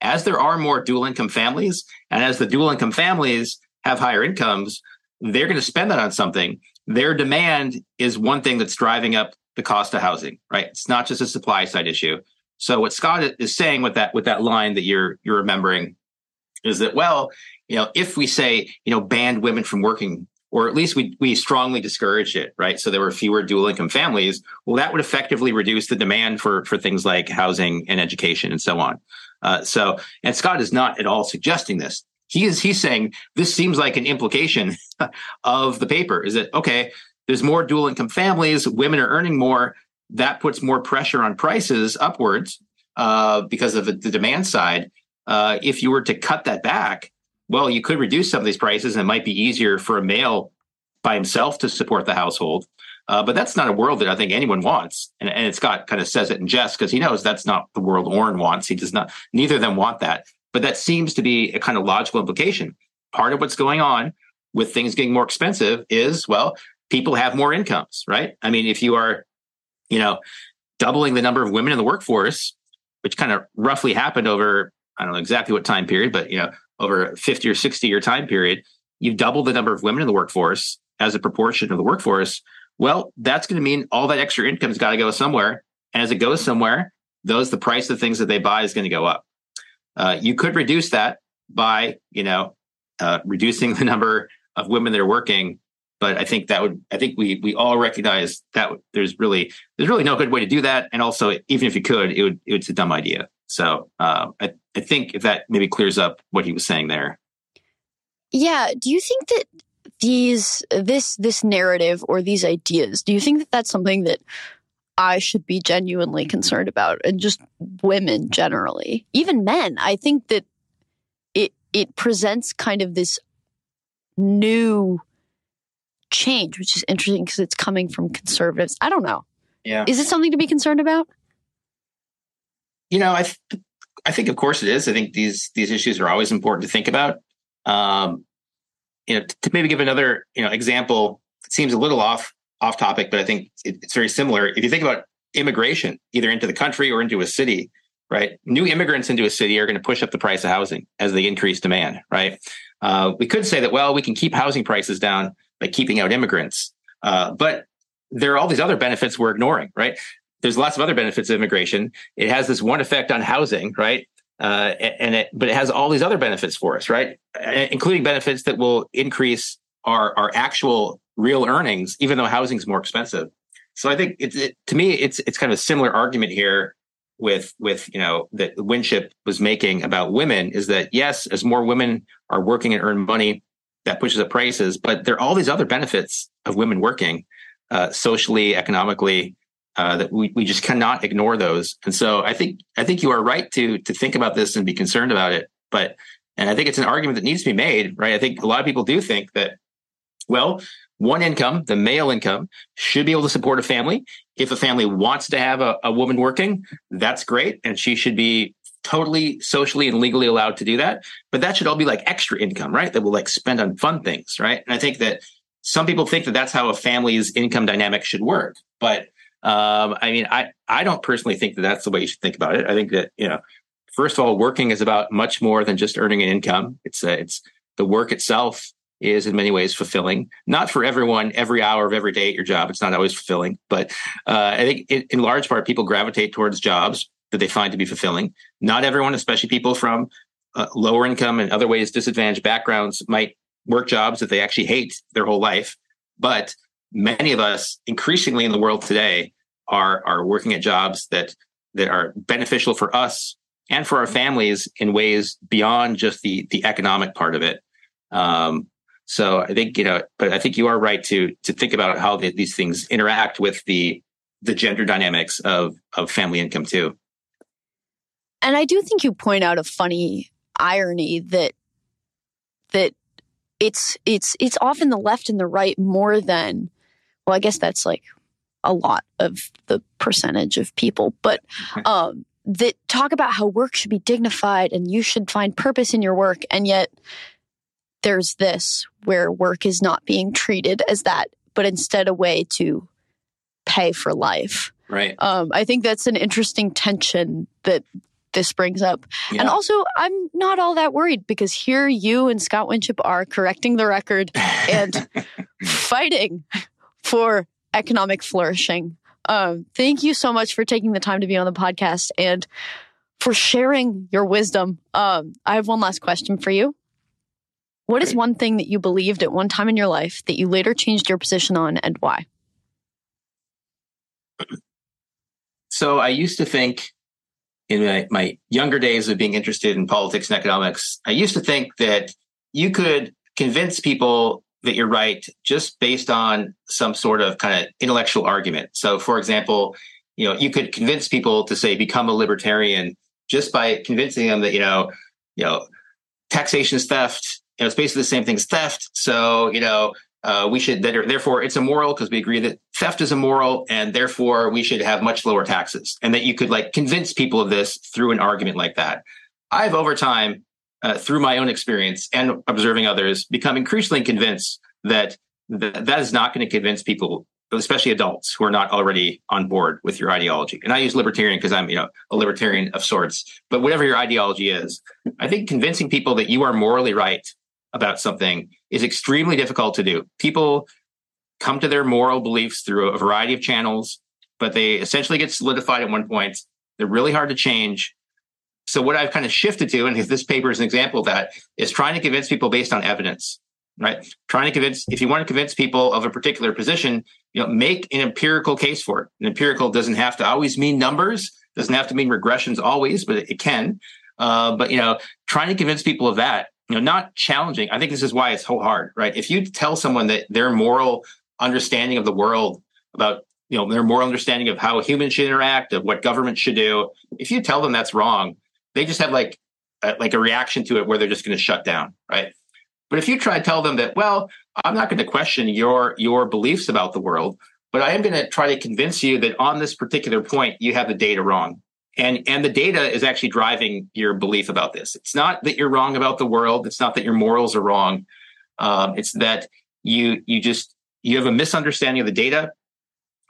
as there are more dual income families and as the dual income families have higher incomes, they're going to spend that on something. Their demand is one thing that's driving up the cost of housing, right? It's not just a supply side issue. So what Scott is saying with that with that line that you're you're remembering is that well, you know, if we say, you know, banned women from working or at least we we strongly discouraged it, right? So there were fewer dual income families. Well, that would effectively reduce the demand for for things like housing and education and so on. Uh, so, and Scott is not at all suggesting this. He is he's saying this seems like an implication of the paper. Is that okay? There's more dual income families. Women are earning more. That puts more pressure on prices upwards uh, because of the demand side. Uh, if you were to cut that back, well, you could reduce some of these prices, and it might be easier for a male by himself to support the household. Uh, but that's not a world that I think anyone wants. And, and Scott kind of says it in jest because he knows that's not the world Oren wants. He does not, neither of them want that. But that seems to be a kind of logical implication. Part of what's going on with things getting more expensive is, well, people have more incomes, right? I mean, if you are, you know, doubling the number of women in the workforce, which kind of roughly happened over, I don't know exactly what time period, but, you know, over 50 or 60 year time period, you've doubled the number of women in the workforce as a proportion of the workforce well, that's going to mean all that extra income's got to go somewhere. And as it goes somewhere, those the price of things that they buy is going to go up. Uh, you could reduce that by, you know, uh, reducing the number of women that are working. But I think that would, I think we we all recognize that there's really there's really no good way to do that. And also, even if you could, it would it's a dumb idea. So uh, I I think if that maybe clears up what he was saying there. Yeah. Do you think that these this this narrative or these ideas do you think that that's something that i should be genuinely concerned about and just women generally even men i think that it it presents kind of this new change which is interesting because it's coming from conservatives i don't know yeah is it something to be concerned about you know i th- i think of course it is i think these these issues are always important to think about um, you know, to maybe give another, you know, example, it seems a little off off topic, but I think it's very similar. If you think about immigration, either into the country or into a city, right? New immigrants into a city are going to push up the price of housing as they increase demand, right? Uh, we could say that, well, we can keep housing prices down by keeping out immigrants. Uh, but there are all these other benefits we're ignoring, right? There's lots of other benefits of immigration. It has this one effect on housing, right? Uh, and it, but it has all these other benefits for us, right? Including benefits that will increase our our actual real earnings, even though housing is more expensive. So I think it's it, to me, it's it's kind of a similar argument here with with you know that Winship was making about women is that yes, as more women are working and earn money, that pushes up prices, but there are all these other benefits of women working uh, socially, economically, uh, that we, we just cannot ignore those. And so I think I think you are right to to think about this and be concerned about it. But and I think it's an argument that needs to be made, right? I think a lot of people do think that, well, one income, the male income, should be able to support a family. If a family wants to have a, a woman working, that's great, and she should be totally socially and legally allowed to do that. But that should all be like extra income, right? That we'll like spend on fun things, right? And I think that some people think that that's how a family's income dynamic should work. But um, I mean, I I don't personally think that that's the way you should think about it. I think that you know, first of all, working is about much more than just earning an income. It's uh, it's the work itself is in many ways fulfilling. Not for everyone, every hour of every day at your job, it's not always fulfilling. But uh, I think in, in large part, people gravitate towards jobs that they find to be fulfilling. Not everyone, especially people from uh, lower income and other ways disadvantaged backgrounds, might work jobs that they actually hate their whole life. But many of us, increasingly in the world today, are are working at jobs that that are beneficial for us and for our families in ways beyond just the the economic part of it. Um, so I think you know, but I think you are right to to think about how the, these things interact with the the gender dynamics of of family income too. And I do think you point out a funny irony that that it's it's it's often the left and the right more than well i guess that's like a lot of the percentage of people but um that talk about how work should be dignified and you should find purpose in your work and yet there's this where work is not being treated as that but instead a way to pay for life. Right. Um, i think that's an interesting tension that this brings up. Yeah. And also, I'm not all that worried because here you and Scott Winship are correcting the record and fighting for economic flourishing. Um, thank you so much for taking the time to be on the podcast and for sharing your wisdom. Um, I have one last question for you. What is one thing that you believed at one time in your life that you later changed your position on and why? So I used to think in my, my younger days of being interested in politics and economics, I used to think that you could convince people that you're right just based on some sort of kind of intellectual argument. So, for example, you know, you could convince people to say become a libertarian just by convincing them that you know, you know, taxation is theft. You know, it's basically the same thing as theft. So, you know, uh, we should that are, therefore it's immoral because we agree that theft is immoral and therefore we should have much lower taxes and that you could like convince people of this through an argument like that. I've over time uh, through my own experience and observing others become increasingly convinced that th- that is not going to convince people especially adults who are not already on board with your ideology. And i use libertarian because i'm you know a libertarian of sorts but whatever your ideology is i think convincing people that you are morally right about something is extremely difficult to do. People come to their moral beliefs through a variety of channels, but they essentially get solidified at one point. They're really hard to change. So what I've kind of shifted to, and this paper is an example of that, is trying to convince people based on evidence, right? Trying to convince, if you want to convince people of a particular position, you know, make an empirical case for it. An empirical doesn't have to always mean numbers, doesn't have to mean regressions always, but it, can. Uh, but you know, trying to convince people of that you know, not challenging. I think this is why it's so hard, right? If you tell someone that their moral understanding of the world about, you know, their moral understanding of how humans should interact, of what government should do, if you tell them that's wrong, they just have like, a, like a reaction to it where they're just going to shut down, right? But if you try to tell them that, well, I'm not going to question your your beliefs about the world, but I am going to try to convince you that on this particular point you have the data wrong and and the data is actually driving your belief about this. It's not that you're wrong about the world. It's not that your morals are wrong. Um, it's that you you just you have a misunderstanding of the data.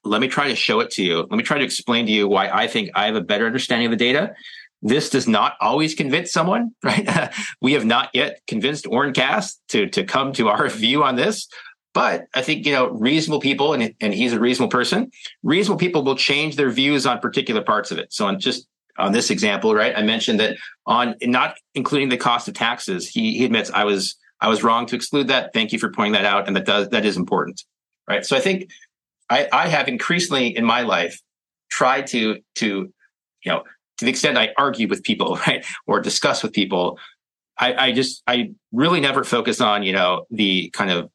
Let me try to show it to you. Let me try to explain to you why i think i have a better understanding of the data. This does not always convince someone right? We have not yet convinced Oren Cass to to come to our view on this But I think, you know, reasonable people, and, and he's a reasonable person, reasonable people will change their views on particular parts of it. So on just on this example, right, I mentioned that on not including the cost of taxes, he, he admits I was I was wrong to exclude that. Thank you for pointing that out. And that does that is important. Right. So I think I, I have increasingly in my life tried to to, you know, to the extent I argue with people, right, or discuss with people, I, I just I really never focus on, you know, the kind of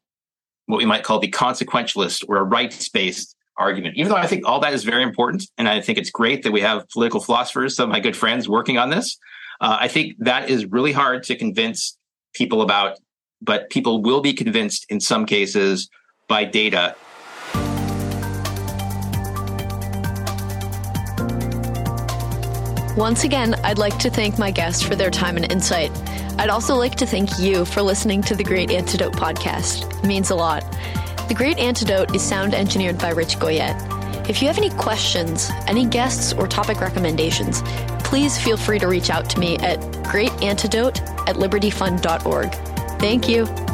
what we might call the consequentialist or a rights based argument, even though I think all that is very important. And I think it's great that we have political philosophers, some of my good friends working on this. Uh, I think that is really hard to convince people about, but people will be convinced in some cases by data. Once again, I'd like to thank my guests for their time and insight. I'd also like to thank you for listening to the Great Antidote podcast. It means a lot. The Great Antidote is sound engineered by Rich Goyette. If you have any questions, any guests, or topic recommendations, please feel free to reach out to me at greatantidote at libertyfund.org. Thank you.